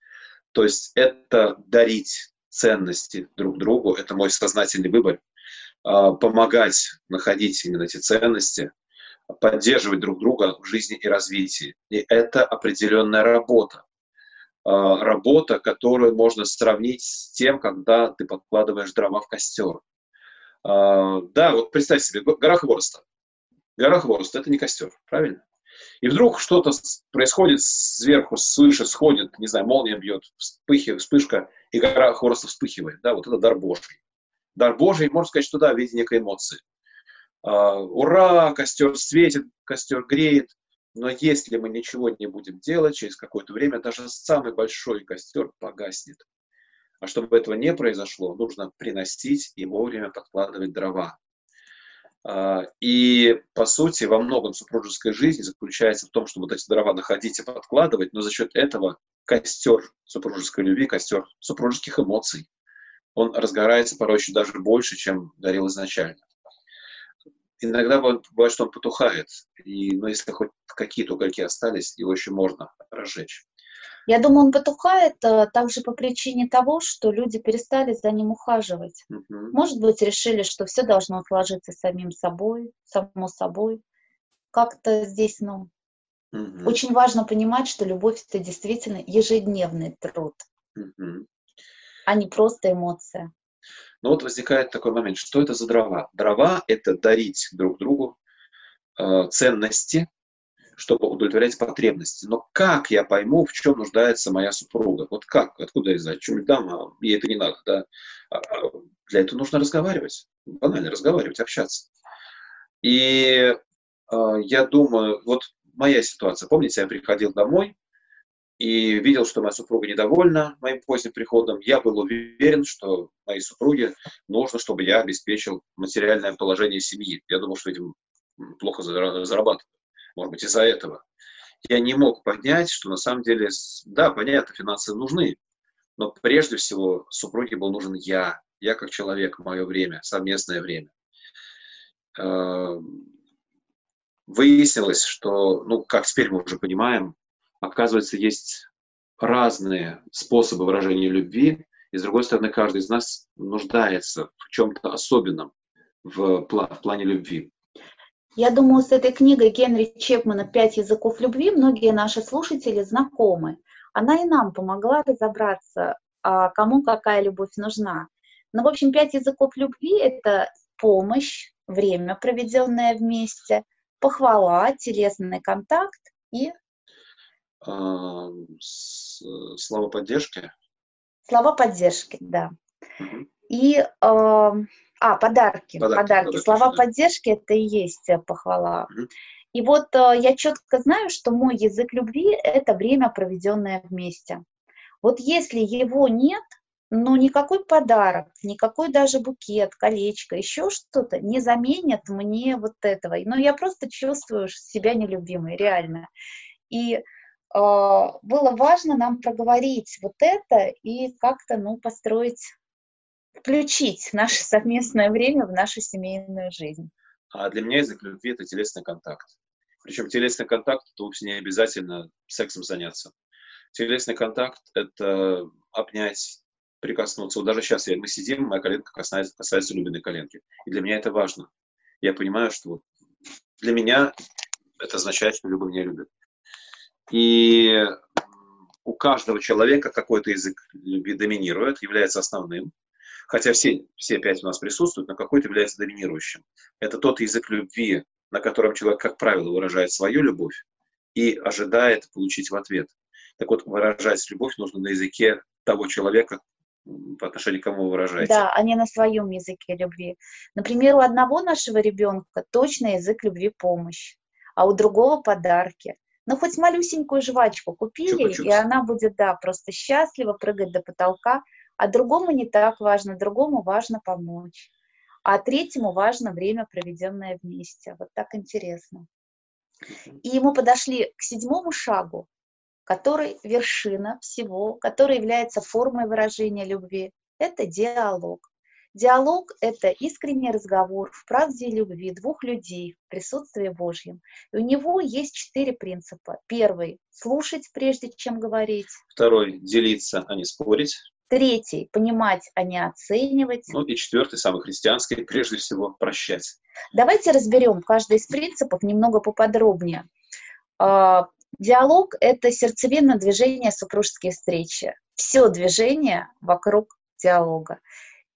То есть это дарить ценности друг другу, это мой сознательный выбор, а, помогать находить именно эти ценности, поддерживать друг друга в жизни и развитии. И это определенная работа. А, работа, которую можно сравнить с тем, когда ты подкладываешь дрова в костер. А, да, вот представь себе, гора хвороста. Гора хвороста – это не костер, правильно? И вдруг что-то происходит сверху, свыше, сходит, не знаю, молния бьет, вспыхивает, вспышка, и гора хвороста вспыхивает. Да, вот это дар Божий. Дар Божий, можно сказать, что да, в виде некой эмоции. А, ура, костер светит, костер греет. Но если мы ничего не будем делать, через какое-то время даже самый большой костер погаснет. А чтобы этого не произошло, нужно приносить и вовремя подкладывать дрова. А, и, по сути, во многом супружеская жизнь заключается в том, чтобы вот эти дрова находить и подкладывать, но за счет этого костер супружеской любви, костер супружеских эмоций, он разгорается порой еще даже больше, чем горел изначально. Иногда бывает, что он потухает, и, но если хоть какие-то угольки остались, его еще можно разжечь. Я думаю, он потухает а, также по причине того, что люди перестали за ним ухаживать. Мгм. Может быть, решили, что все должно сложиться самим собой, само собой. Как-то здесь, ну, Мгм. очень важно понимать, что любовь это действительно ежедневный труд, Мгм. а не просто эмоция. Но вот возникает такой момент, что это за дрова? Дрова — это дарить друг другу э, ценности, чтобы удовлетворять потребности. Но как я пойму, в чем нуждается моя супруга? Вот как? Откуда я знаю? Чем дам? А ей это не надо, да? А, а для этого нужно разговаривать. Банально разговаривать, общаться. И э, я думаю, вот моя ситуация. Помните, я приходил домой и видел, что моя супруга недовольна моим поздним приходом. Я был уверен, что моей супруге нужно, чтобы я обеспечил материальное положение семьи. Я думал, что этим плохо зарабатываю. Может быть, из-за этого. Я не мог понять, что на самом деле, да, понятно, финансы нужны, но прежде всего супруге был нужен я, я как человек, мое время, совместное время. Эм, выяснилось, что, ну, как теперь мы уже понимаем, оказывается, есть разные способы выражения любви, и, с другой стороны, каждый из нас нуждается в чем-то особенном в, в плане любви. Я думаю, с этой книгой Генри Чепмана «Пять языков любви» многие наши слушатели знакомы. Она и нам помогла разобраться, а кому какая любовь нужна. Ну, в общем, пять языков любви – это помощь, время, проведенное вместе, похвала, телесный контакт и... А, слова поддержки. Слова поддержки, да. Угу. И э, а, подарки, подарки. подарки. Слова да. поддержки это и есть э, похвала. Угу. И вот э, я четко знаю, что мой язык любви это время, проведенное вместе. Вот если его нет, ну никакой подарок, никакой даже букет, колечко, еще что-то не заменит мне вот этого. Но я просто чувствую себя нелюбимой, реально. И э, было важно нам проговорить вот это и как-то, ну, построить включить наше совместное время в нашу семейную жизнь. А для меня язык любви – это телесный контакт. Причем телесный контакт – это вовсе не обязательно сексом заняться. Телесный контакт – это обнять, прикоснуться. Вот даже сейчас я, мы сидим, моя коленка касается, касается Любиной коленки. И для меня это важно. Я понимаю, что для меня это означает, что Люба меня любит. И у каждого человека какой-то язык доминирует, является основным хотя все, все пять у нас присутствуют, но какой-то является доминирующим. Это тот язык любви, на котором человек, как правило, выражает свою любовь и ожидает получить в ответ. Так вот, выражать любовь нужно на языке того человека, по отношению к кому вы выражаете. Да, а не на своем языке любви. Например, у одного нашего ребенка точно язык любви помощь, а у другого подарки. Ну, хоть малюсенькую жвачку купили, Чупа-чупс. и она будет, да, просто счастлива прыгать до потолка, а другому не так важно, другому важно помочь, а третьему важно время, проведенное вместе. Вот так интересно. И мы подошли к седьмому шагу, который вершина всего, который является формой выражения любви. Это диалог. Диалог – это искренний разговор в правде и любви двух людей в присутствии Божьем. И у него есть четыре принципа. Первый – слушать, прежде чем говорить. Второй – делиться, а не спорить. Третий – понимать, а не оценивать. Ну и четвертый, самый христианский, прежде всего, прощать. Давайте разберем каждый из принципов немного поподробнее. А, диалог – это сердцевинное движение супружеские встречи. Все движение вокруг диалога.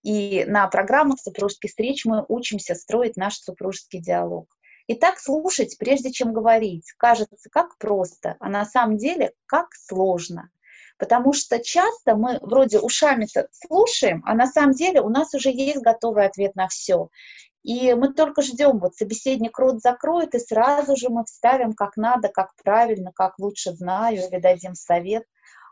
И на программах супружеских встреч мы учимся строить наш супружеский диалог. Итак, слушать, прежде чем говорить, кажется как просто, а на самом деле как сложно. Потому что часто мы вроде ушами слушаем, а на самом деле у нас уже есть готовый ответ на все. И мы только ждем, вот собеседник рот закроет, и сразу же мы вставим как надо, как правильно, как лучше знаю, или дадим совет.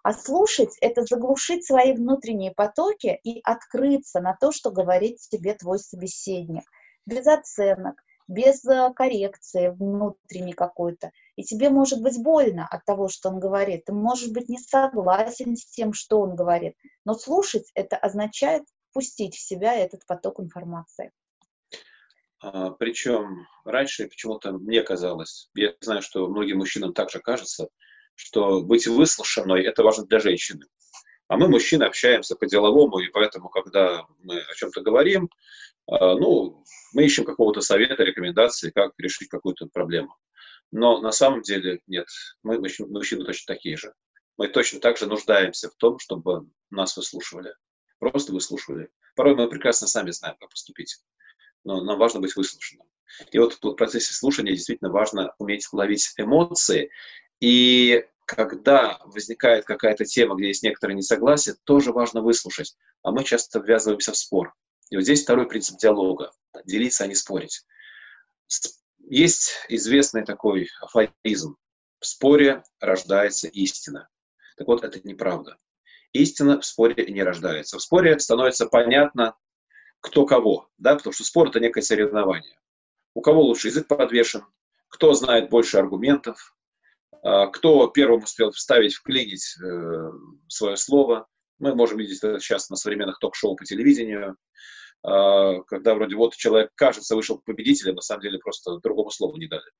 А слушать — это заглушить свои внутренние потоки и открыться на то, что говорит тебе твой собеседник. Без оценок, без э, коррекции внутренней какой-то. И тебе может быть больно от того, что он говорит. Ты можешь быть не согласен с тем, что он говорит. Но слушать — это означает пустить в себя этот поток информации. А, причем раньше почему-то мне казалось, я знаю, что многим мужчинам также кажется, что быть выслушанной – это важно для женщины. А мы, мужчины, общаемся по-деловому, и поэтому, когда мы о чем-то говорим, а, ну, мы ищем какого-то совета, рекомендации, как решить какую-то проблему. Но на самом деле нет, мы мужчины точно такие же. Мы точно так же нуждаемся в том, чтобы нас выслушивали. Просто выслушивали. Порой мы прекрасно сами знаем, как поступить. Но нам важно быть выслушанным. И вот в процессе слушания действительно важно уметь ловить эмоции и когда возникает какая-то тема, где есть некоторые несогласия, тоже важно выслушать. А мы часто ввязываемся в спор. И вот здесь второй принцип диалога – делиться, а не спорить. Есть известный такой афоризм – в споре рождается истина. Так вот, это неправда. Истина в споре не рождается. В споре становится понятно, кто кого, да, потому что спор – это некое соревнование. У кого лучше язык подвешен, кто знает больше аргументов, кто первым успел вставить, вклинить э, свое слово. Мы можем видеть это сейчас на современных ток-шоу по телевидению, а, когда вроде вот человек, кажется, вышел победителем, на самом деле просто другому слову не дали.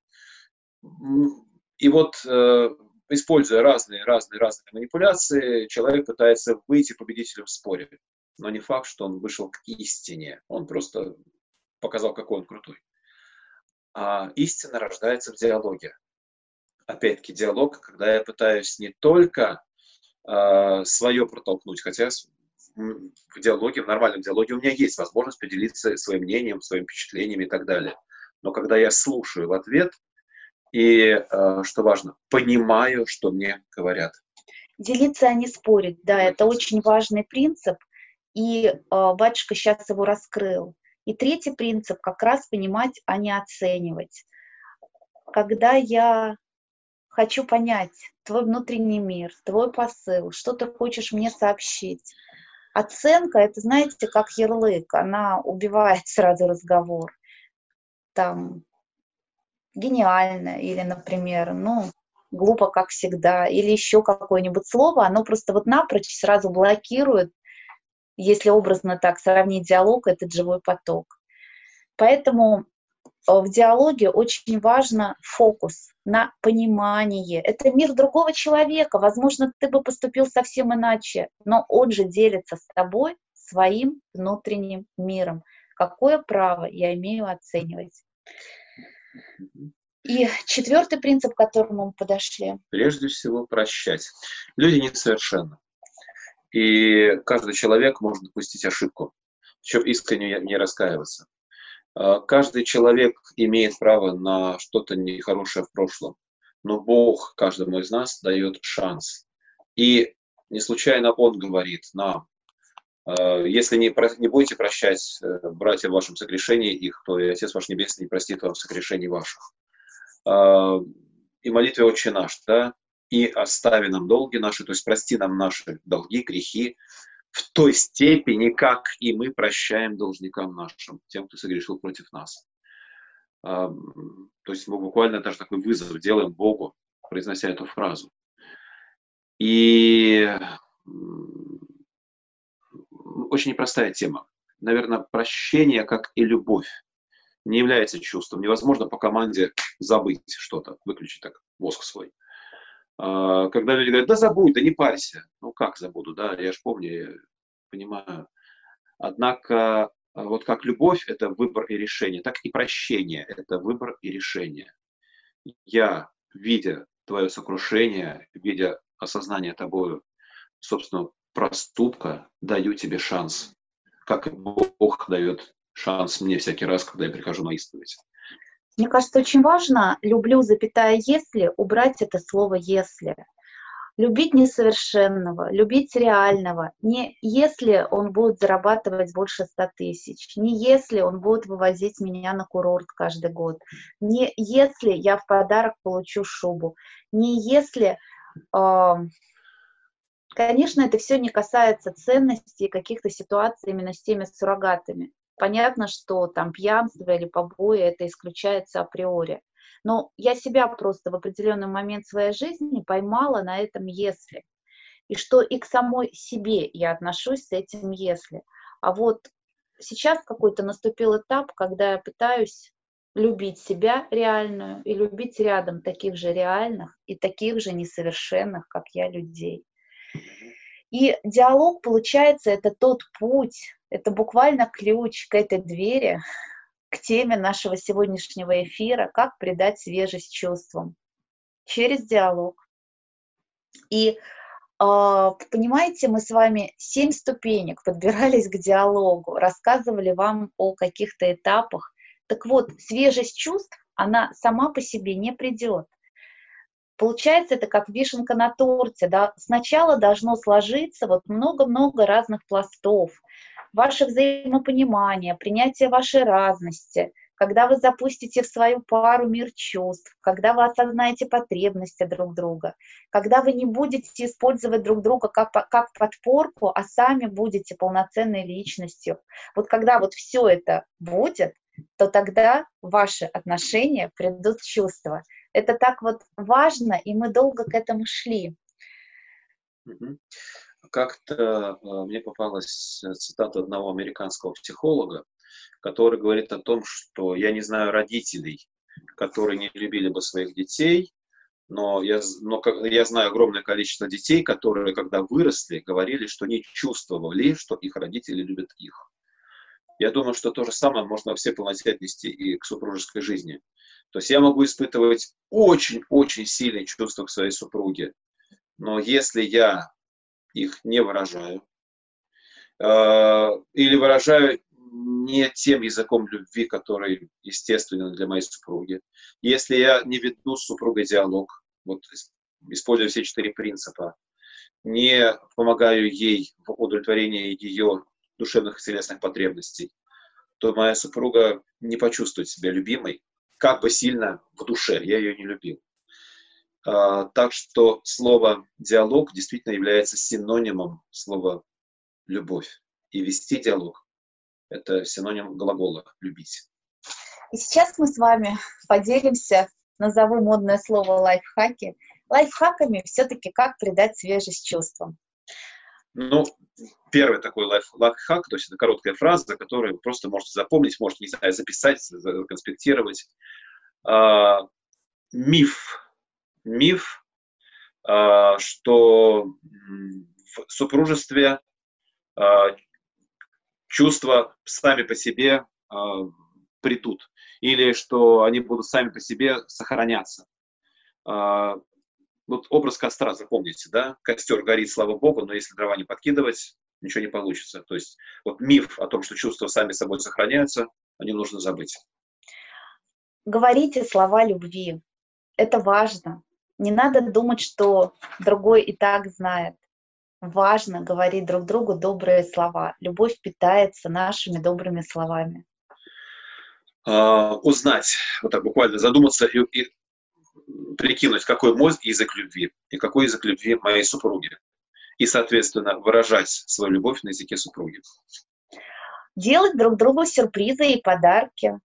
И вот, э, используя разные, разные, разные манипуляции, человек пытается выйти победителем в споре. Но не факт, что он вышел к истине. Он просто показал, какой он крутой. А истина рождается в диалоге опять-таки, диалог, когда я пытаюсь не только э, свое протолкнуть, хотя в диалоге, в нормальном диалоге у меня есть возможность поделиться своим мнением, своими впечатлениями и так далее. Но когда я слушаю в ответ и, э, что важно, понимаю, что мне говорят. Делиться, а не спорить, да, это очень важный принцип, и э, батюшка сейчас его раскрыл. И третий принцип как раз понимать, а не оценивать. Когда я хочу понять твой внутренний мир, твой посыл, что ты хочешь мне сообщить. Оценка, это, знаете, как ярлык, она убивает сразу разговор. Там, гениально, или, например, ну, глупо, как всегда, или еще какое-нибудь слово, оно просто вот напрочь сразу блокирует, если образно так сравнить диалог, этот живой поток. Поэтому в диалоге очень важно фокус на понимание. Это мир другого человека. Возможно, ты бы поступил совсем иначе, но он же делится с тобой своим внутренним миром. Какое право я имею оценивать? И четвертый принцип, к которому мы подошли. Прежде всего, прощать. Люди несовершенны. И каждый человек может допустить ошибку, причем искренне не раскаиваться. А, каждый человек имеет право на что-то нехорошее в прошлом, но Бог каждому из нас дает шанс. И не случайно Он говорит нам, а, если не, не будете прощать э, братьям вашим согрешений их, то и Отец ваш Небесный не простит вам согрешений ваших. А, и молитве «Отче наш», да, и остави нам долги наши, то есть прости нам наши долги, грехи, в той степени, как и мы прощаем должникам нашим, тем, кто согрешил против нас. То есть мы буквально даже такой вызов делаем Богу, произнося эту фразу. И очень непростая тема. Наверное, прощение, как и любовь, не является чувством. Невозможно по команде забыть что-то, выключить так мозг свой. А, когда люди говорят, да забудь, да не парься. Ну как забуду, да, я же помню, я понимаю. Однако а, вот как любовь – это выбор и решение, так и прощение – это выбор и решение. Я, видя твое сокрушение, видя осознание тобою собственного проступка, даю тебе шанс. как Бог дает шанс мне всякий раз, когда я прихожу на исповедь. Мне кажется, очень важно «люблю, запятая, если» убрать это слово «если». Любить несовершенного, любить реального, не если он будет зарабатывать больше ста тысяч, не если он будет вывозить меня на курорт каждый год, не если я в подарок получу шубу, не если... Э, конечно, это все не касается ценностей каких-то ситуаций именно с теми суррогатами. Понятно, что там пьянство или побои это исключается априори. Но я себя просто в определенный момент своей жизни поймала на этом «если». И что и к самой себе я отношусь с этим «если». А вот сейчас какой-то наступил этап, когда я пытаюсь любить себя реальную и любить рядом таких же реальных и таких же несовершенных, как я, людей. И диалог, получается, это тот путь, это буквально ключ к этой двери, к теме нашего сегодняшнего эфира «Как придать свежесть чувствам» через диалог. И а, понимаете, мы с вами семь ступенек подбирались к диалогу, рассказывали вам о каких-то этапах. Так вот, свежесть чувств, она сама по себе не придет. Получается, это как вишенка на торте. Да? Сначала должно сложиться вот много-много разных пластов ваше взаимопонимание, принятие вашей разности, когда вы запустите в свою пару мир чувств, когда вы осознаете потребности друг друга, когда вы не будете использовать друг друга как, как подпорку, а сами будете полноценной личностью. Вот когда вот все это будет, то тогда ваши отношения придут чувства. Это так вот важно, и мы долго к этому шли. Как-то э, мне попалась цитата одного американского психолога, который говорит о том, что я не знаю родителей, которые не любили бы своих детей, но я, но я знаю огромное количество детей, которые, когда выросли, говорили, что не чувствовали, что их родители любят их. Я думаю, что то же самое можно во всей полноте отнести и к супружеской жизни. То есть я могу испытывать очень-очень сильные чувства к своей супруге, но если я их не выражаю. А, или выражаю не тем языком любви, который естественен для моей супруги. Если я не веду с супругой диалог, вот используя все четыре принципа, не помогаю ей в удовлетворении ее душевных и телесных потребностей, то моя супруга не почувствует себя любимой, как бы сильно в душе я ее не любил. А, так что слово «диалог» действительно является синонимом слова «любовь». И вести диалог – это синоним глагола «любить». И сейчас мы с вами поделимся, назову модное слово лайфхаки, лайфхаками все-таки как придать свежесть чувствам. Ну, первый такой лайф, лайфхак, то есть это короткая фраза, которую вы просто можете запомнить, можете, не знаю, записать, конспектировать. А, миф миф, а, что в супружестве а, чувства сами по себе а, придут, или что они будут сами по себе сохраняться. Вот образ костра, запомните, да? Костер горит, слава богу, но если дрова не подкидывать, ничего не получится. То есть вот миф о том, что чувства сами собой сохраняются, они нужно забыть. Говорите слова любви. Это важно. Не надо думать, что другой и так знает. Важно говорить друг другу добрые слова. Любовь питается нашими добрыми словами. Uh, узнать, вот так буквально задуматься и, и прикинуть, какой мой язык любви и какой язык любви моей супруги. И, соответственно, выражать свою любовь на языке супруги. Делать друг другу сюрпризы и подарки.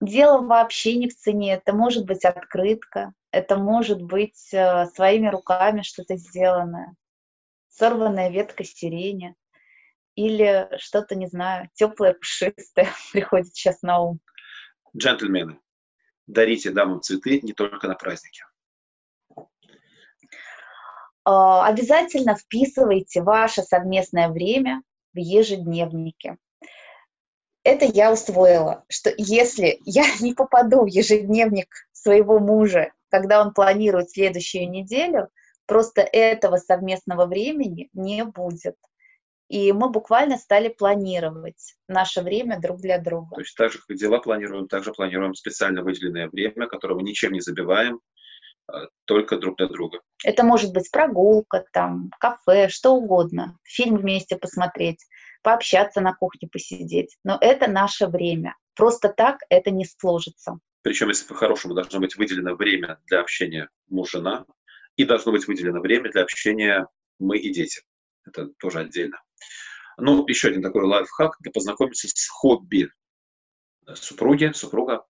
Дело вообще не в цене. Это может быть открытка, это может быть э, своими руками что-то сделанное, сорванная ветка сирени или что-то, не знаю, теплое, пушистое приходит сейчас на ум. Джентльмены, дарите дамам цветы не только на праздники. А, обязательно вписывайте ваше совместное время в ежедневнике. Это я усвоила, что если я не попаду в ежедневник своего мужа когда он планирует следующую неделю, просто этого совместного времени не будет. И мы буквально стали планировать наше время друг для друга. То есть так же, как дела планируем, также планируем специально выделенное время, которое мы ничем не забиваем, а, только друг для друга. Это может быть прогулка, там, кафе, что угодно. Фильм вместе посмотреть, пообщаться на кухне, посидеть. Но это наше время. Просто так это не сложится. Причем, если по-хорошему должно быть выделено время для общения муж-жена, и должно быть выделено время для общения мы и дети. Это тоже отдельно. Ну, еще один такой лайфхак, это познакомиться с хобби супруги, супруга.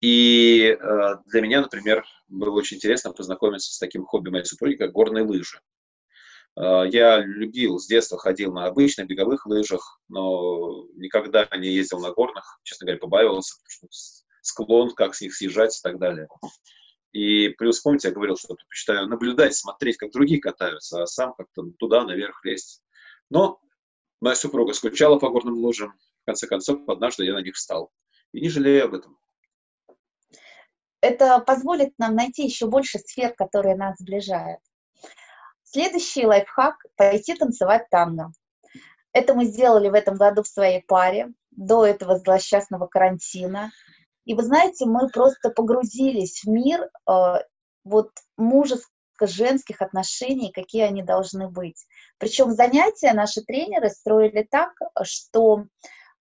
И э, для меня, например, было очень интересно познакомиться с таким хобби моей супруги, как горные лыжи. Э, я любил, с детства ходил на обычных беговых лыжах, но никогда не ездил на горных, честно говоря, побаивался, потому что склон, как с них съезжать и так далее. И плюс, помните, я говорил, что предпочитаю наблюдать, смотреть, как другие катаются, а сам как-то туда, наверх лезть. Но моя супруга скучала по горным лужам. В конце концов, однажды я на них встал. И не жалею об этом. Это позволит нам найти еще больше сфер, которые нас сближают. Следующий лайфхак – пойти танцевать танго. Это мы сделали в этом году в своей паре, до этого злосчастного карантина. И вы знаете, мы просто погрузились в мир э, вот мужеско-женских отношений, какие они должны быть. Причем занятия наши тренеры строили так, что а,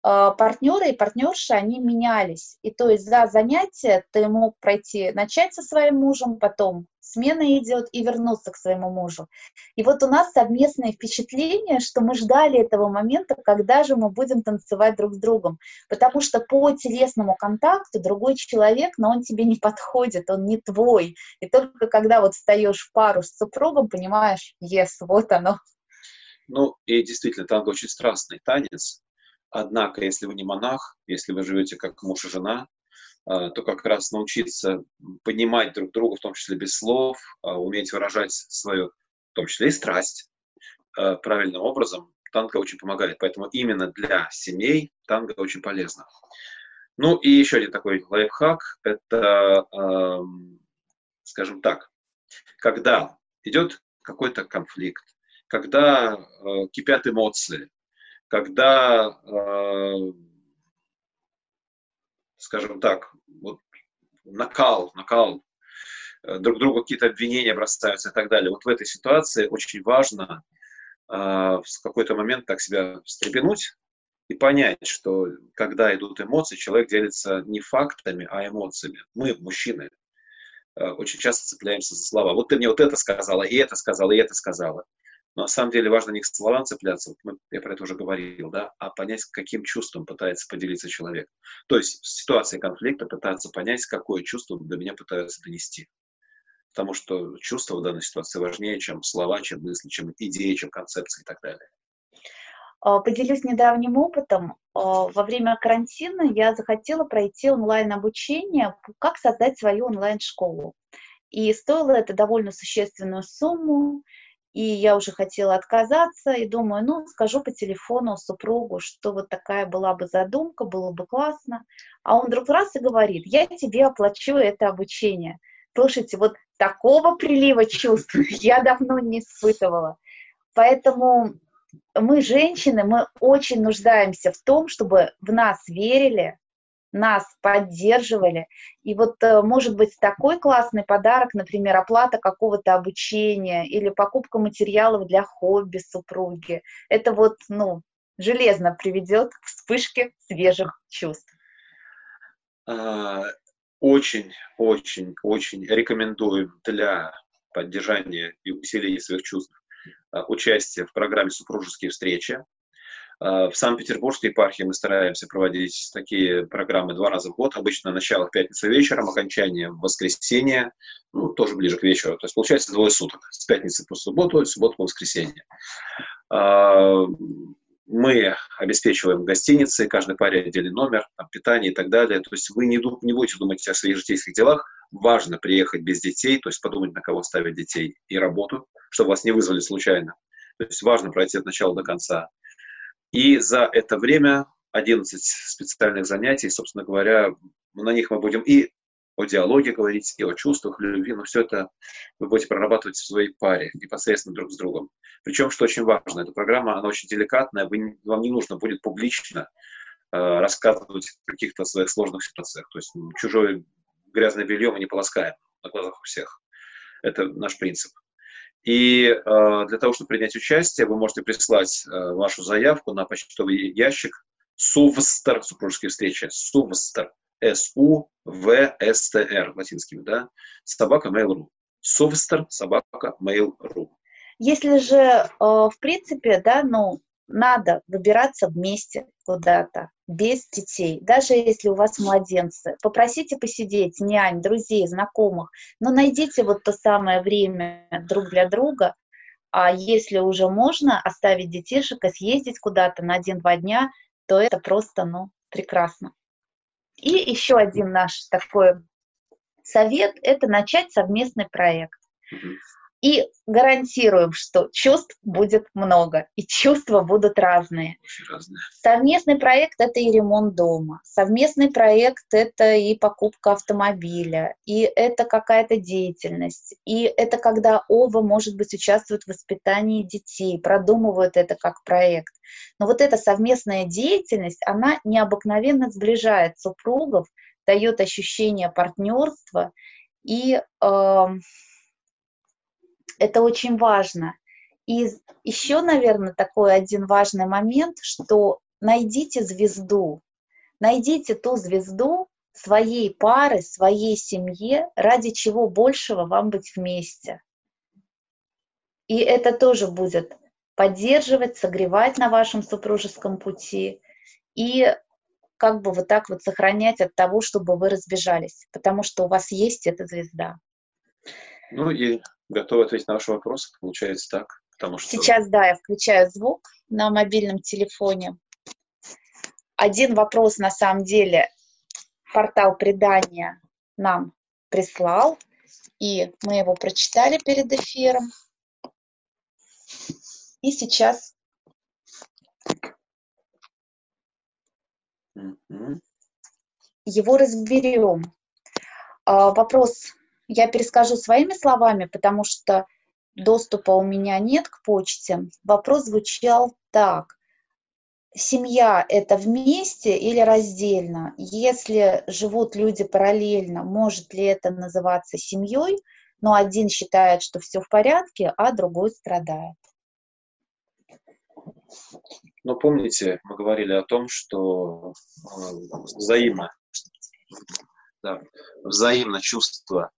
партнеры и партнерши, они менялись. И то есть за занятие ты мог пройти, начать со своим мужем, потом смена идет и вернуться к своему мужу. И вот у нас совместное впечатление, что мы ждали этого момента, когда же мы будем танцевать друг с другом. Потому что по телесному контакту другой человек, но он тебе не подходит, он не твой. И только когда вот встаешь в пару с супругом, понимаешь, yes, вот оно. Ну, и действительно, танго очень страстный танец, Однако, если вы не монах, если вы живете как муж и жена, а, то как раз научиться понимать друг друга, в том числе без слов, а, уметь выражать свою, в том числе и страсть, а, правильным образом, танго очень помогает. Поэтому именно для семей танго очень полезно. Ну и еще один такой лайфхак – это, скажем так, когда идет какой-то конфликт, когда кипят эмоции, когда, э, скажем так, вот накал, накал, э, друг другу какие-то обвинения бросаются и так далее. Вот в этой ситуации очень важно э, в какой-то момент так себя встрепенуть и понять, что когда идут эмоции, человек делится не фактами, а эмоциями. Мы, мужчины, очень часто цепляемся за слова. Вот ты мне вот это сказала, и это сказала, и это сказала. Но на самом деле важно не к словам цепляться, вот я про это уже говорил, да, а понять, каким чувством пытается поделиться человек. То есть в ситуации конфликта пытаться понять, какое чувство до меня пытаются донести. Потому что чувство в данной ситуации важнее, чем слова, чем мысли, чем идеи, чем концепции и так далее. А, поделюсь недавним опытом. А, во время карантина я захотела пройти онлайн-обучение, как создать свою онлайн-школу. И стоило это довольно существенную сумму и я уже хотела отказаться, и думаю, ну, скажу по телефону супругу, что вот такая была бы задумка, было бы классно. А он вдруг раз и говорит, я тебе оплачу это обучение. Слушайте, вот такого прилива чувств я давно не испытывала. Поэтому мы, женщины, мы очень нуждаемся в том, чтобы в нас верили, нас поддерживали. И вот э, может быть такой классный подарок, например, оплата какого-то обучения или покупка материалов для хобби супруги. Это вот, ну, железно приведет к вспышке свежих чувств. А, очень, очень, очень рекомендуем для поддержания и усиления своих чувств а, участие в программе «Супружеские встречи». А, в Санкт-Петербургской епархии мы стараемся проводить такие программы два раза в год, обычно начало в пятницу вечером, окончание в воскресенье, ну, тоже ближе к вечеру. То есть получается двое суток, с пятницы по субботу, с субботы по воскресенье. А, мы обеспечиваем гостиницы, каждой паре отдельный номер, там, питание и так далее. То есть вы не, не будете думать о своих житейских делах. Важно приехать без детей, то есть подумать, на кого ставить детей и работу, чтобы вас не вызвали случайно. То есть важно пройти от начала до конца. И за это время 11 специальных занятий, собственно говоря, на них мы будем и о диалоге говорить, и о чувствах, любви, но все это вы будете прорабатывать в своей паре, непосредственно друг с другом. Причем, что очень важно, эта программа, она очень деликатная, вы, вам не нужно будет публично э, рассказывать о каких-то своих сложных ситуациях. То есть чужое грязное белье мы не полоскаем на глазах у всех. Это наш принцип. И э, для того, чтобы принять участие, вы можете прислать э, вашу заявку на почтовый ящик Сувстер, супружеские встречи, С-У-В-С-Т-Р, латинскими, да, собака mail.ru. Сувстер, собака mail.ru. Если же, э, в принципе, да, ну, надо выбираться вместе куда-то, без детей, даже если у вас младенцы. Попросите посидеть нянь, друзей, знакомых, но найдите вот то самое время друг для друга, а если уже можно оставить детишек и съездить куда-то на один-два дня, то это просто, ну, прекрасно. И еще один наш такой совет – это начать совместный проект. И гарантируем, что чувств будет много, и чувства будут разные. разные. Совместный проект – это и ремонт дома. Совместный проект – это и покупка автомобиля, и это какая-то деятельность. И это когда оба, может быть, участвуют в воспитании детей, продумывают это как проект. Но вот эта совместная деятельность, она необыкновенно сближает супругов, дает ощущение партнерства и э, это очень важно. И еще, наверное, такой один важный момент, что найдите звезду, найдите ту звезду своей пары, своей семье, ради чего большего вам быть вместе. И это тоже будет поддерживать, согревать на вашем супружеском пути и как бы вот так вот сохранять от того, чтобы вы разбежались, потому что у вас есть эта звезда. Ну и готовы ответить на ваши вопросы, получается так. Потому что... Сейчас, да, я включаю звук на мобильном телефоне. Один вопрос, на самом деле, портал предания нам прислал, и мы его прочитали перед эфиром. И сейчас его разберем. А, вопрос я перескажу своими словами, потому что доступа у меня нет к почте. Вопрос звучал так. Семья – это вместе или раздельно? Если живут люди параллельно, может ли это называться семьей? Но один считает, что все в порядке, а другой страдает. Но помните, мы говорили о том, что э, взаимно, да, взаимно чувство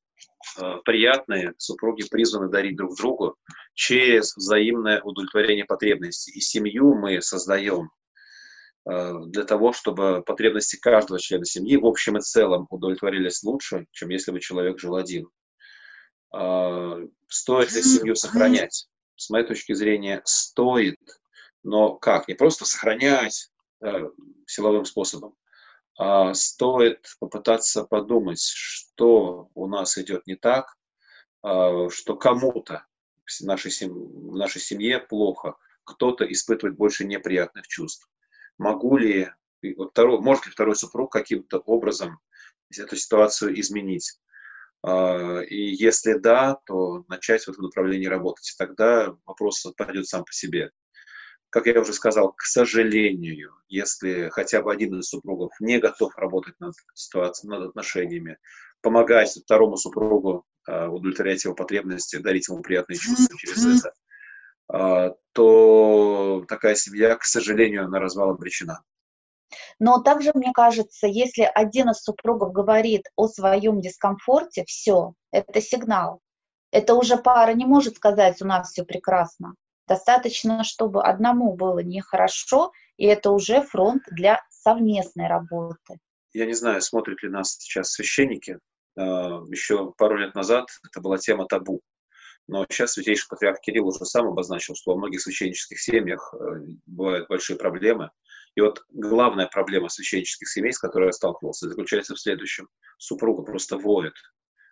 приятные супруги призваны дарить друг другу через взаимное удовлетворение потребностей. И семью мы создаем э, для того, чтобы потребности каждого члена семьи в общем и целом удовлетворились лучше, чем если бы человек жил один. Э, стоит ли семью сохранять? С моей точки зрения, стоит. Но как? Не просто сохранять силовым способом, стоит попытаться подумать, что у нас идет не так, а, что кому-то в нашей, сем... в нашей семье плохо, кто-то испытывает больше неприятных чувств. Могу ли, второй, может ли второй супруг каким-то образом эту ситуацию изменить? А, и если да, то начать в этом направлении работать. Тогда вопрос пойдет сам по себе как я уже сказал, к сожалению, если хотя бы один из супругов не готов работать над ситуацией, над отношениями, помогать второму супругу э, удовлетворять его потребности, дарить ему приятные чувства через это, э, то такая семья, к сожалению, на развал обречена. Но также, мне кажется, если один из супругов говорит о своем дискомфорте, все, это сигнал. Это уже пара не может сказать, у нас все прекрасно. Достаточно, чтобы одному было нехорошо, и это уже фронт для совместной работы. Я не знаю, смотрят ли нас сейчас священники. А, Еще пару лет назад это была тема табу. Но сейчас святейший патриарх Кирилл уже сам обозначил, что во многих священнических семьях э, бывают большие проблемы. И вот главная проблема священнических семей, с которой я сталкивался, заключается в следующем. Супруга просто воет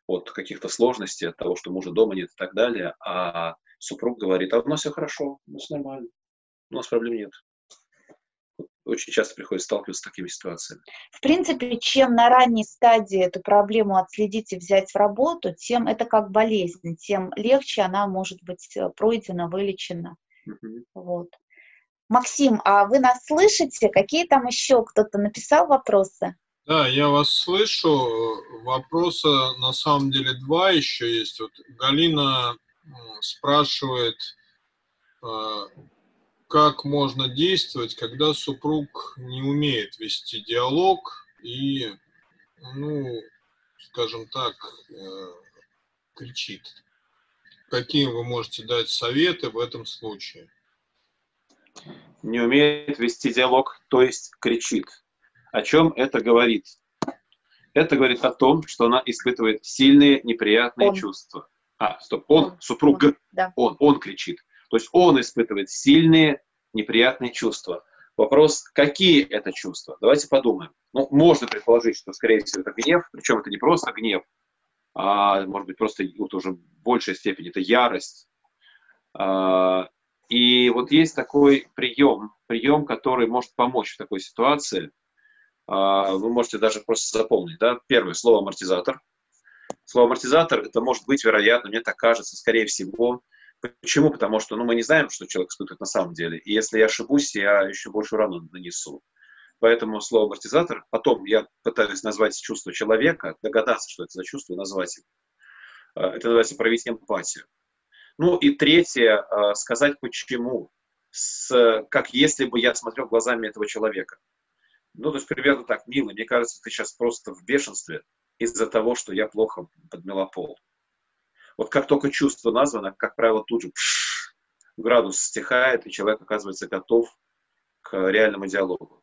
от каких-то сложностей, от того, что мужа дома нет и так далее, а супруг говорит, а у нас все хорошо, у нас нормально, у нас проблем нет. очень часто приходится сталкиваться с такими ситуациями. В принципе, чем на ранней стадии эту проблему отследить и взять в работу, тем это как болезнь, тем легче она может быть э, пройдена, вылечена. Mm-hmm. Вот. Максим, а вы нас слышите? Какие там еще кто-то написал вопросы? Да, я вас слышу. Вопроса на самом деле два еще есть. Вот Галина спрашивает, э, как можно действовать, когда супруг не умеет вести диалог и, ну, скажем так, э, кричит. Какие вы можете дать советы в этом случае? Не умеет вести диалог, то есть кричит. О чем это говорит? Это говорит о том, что она испытывает сильные неприятные он. чувства. А, стоп, он, он. супруг, он, да. он, он кричит. То есть он испытывает сильные неприятные чувства. Вопрос, какие это чувства? Давайте подумаем. Ну, можно предположить, что, скорее всего, это гнев, причем это не просто гнев, а, может быть, просто вот уже в большей степени это ярость. А, и вот есть такой прием, прием, который может помочь в такой ситуации. А, вы можете даже просто запомнить, да, первое слово амортизатор. Слово амортизатор, это может быть, вероятно, мне так кажется, скорее всего, Почему? Потому что ну, мы не знаем, что человек испытывает на самом деле. И если я ошибусь, я еще больше рану нанесу. Поэтому слово амортизатор, потом я пытаюсь назвать чувство человека, догадаться, что это за чувство, и назвать его. А, это называется проявить эмпатию. Ну и третье, а, сказать почему, с, как если бы я смотрел глазами этого человека. Ну, то есть примерно так, милый, мне кажется, ты сейчас просто в бешенстве из-за того, что я плохо подмела пол. Вот как только чувство названо, как правило, тут же пш, градус стихает, и человек оказывается готов к реальному диалогу.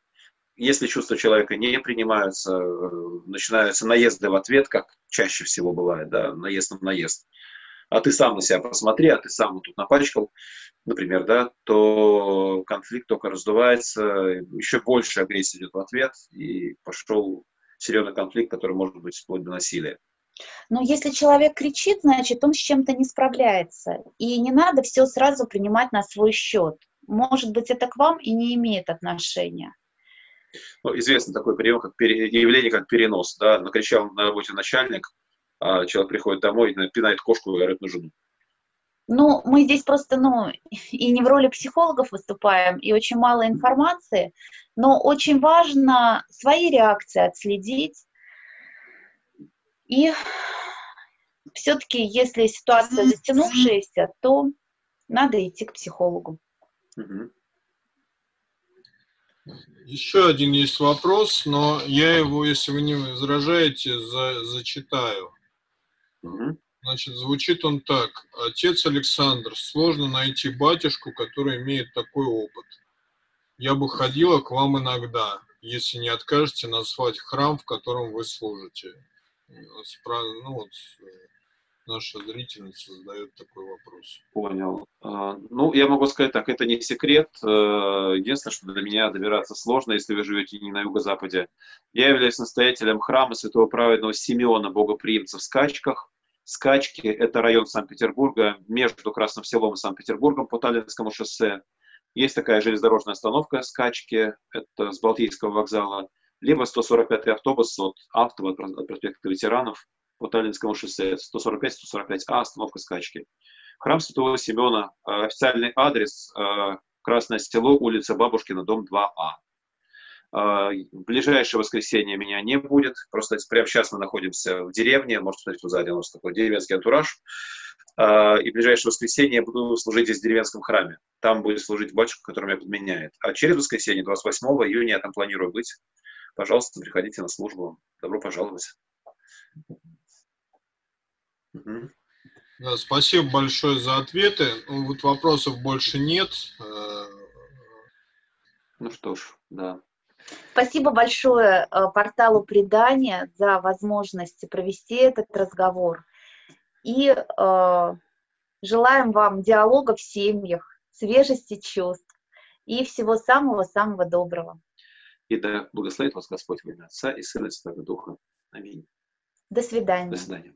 Если чувства человека не принимаются, э, начинаются наезды в ответ, как чаще всего бывает, да, наезд на наезд, а ты сам на себя посмотри, а ты сам тут напачкал, например, да, то конфликт только раздувается, еще больше агрессии идет в ответ, и пошел серьезный конфликт, который может быть вплоть до насилия. Но если человек кричит, значит, он с чем-то не справляется. И не надо все сразу принимать на свой счет. Может быть, это к вам и не имеет отношения. Ну, известно такой прием, как пере, явление, как перенос. Да? Накричал на работе начальник, а человек приходит домой и пинает кошку и орет на жену. Ну, мы здесь просто, ну, и не в роли психологов выступаем, и очень мало информации, но очень важно свои реакции отследить, и все-таки, если ситуация затянувшаяся, то надо идти к психологу. Еще один есть вопрос, но я его, если вы не возражаете, за, зачитаю. Значит, звучит он так. Отец Александр, сложно найти батюшку, который имеет такой опыт. Я бы ходила к вам иногда, если не откажете назвать храм, в котором вы служите ну, вот, э, наша зрительница задает такой вопрос. Понял. А, ну, я могу сказать так, это не секрет. Э, единственное, что для меня добираться сложно, если вы живете не на юго-западе. Я являюсь настоятелем храма святого праведного Симеона, богоприимца в Скачках. Скачки – это район Санкт-Петербурга, между Красным Селом и Санкт-Петербургом по Таллинскому шоссе. Есть такая железнодорожная остановка Скачки, это с Балтийского вокзала либо 145-й автобус от Автова, от проспекта ветеранов по Таллинскому шоссе, 145-145А, остановка скачки. Храм Святого Семена, э, официальный адрес, э, Красное село, улица Бабушкина, дом 2А. Э, в ближайшее воскресенье меня не будет, просто прямо сейчас мы находимся в деревне, можете посмотреть, сзади у нас такой деревенский антураж. И в ближайшее воскресенье я буду служить здесь в деревенском храме. Там будет служить батюшка, который меня подменяет. А через воскресенье, 28 июня, я там планирую быть пожалуйста, приходите на службу. Добро пожаловать. Угу. Да, спасибо большое за ответы. Ну, вот вопросов больше нет. Э, ну что ж, да. Спасибо большое э, порталу предания за возможность провести этот разговор. И э, желаем вам диалога в семьях, свежести чувств и всего самого-самого доброго. И да благословит вас Господь во имя Отца и Сына и Святого Духа. Аминь. До свидания. До свидания.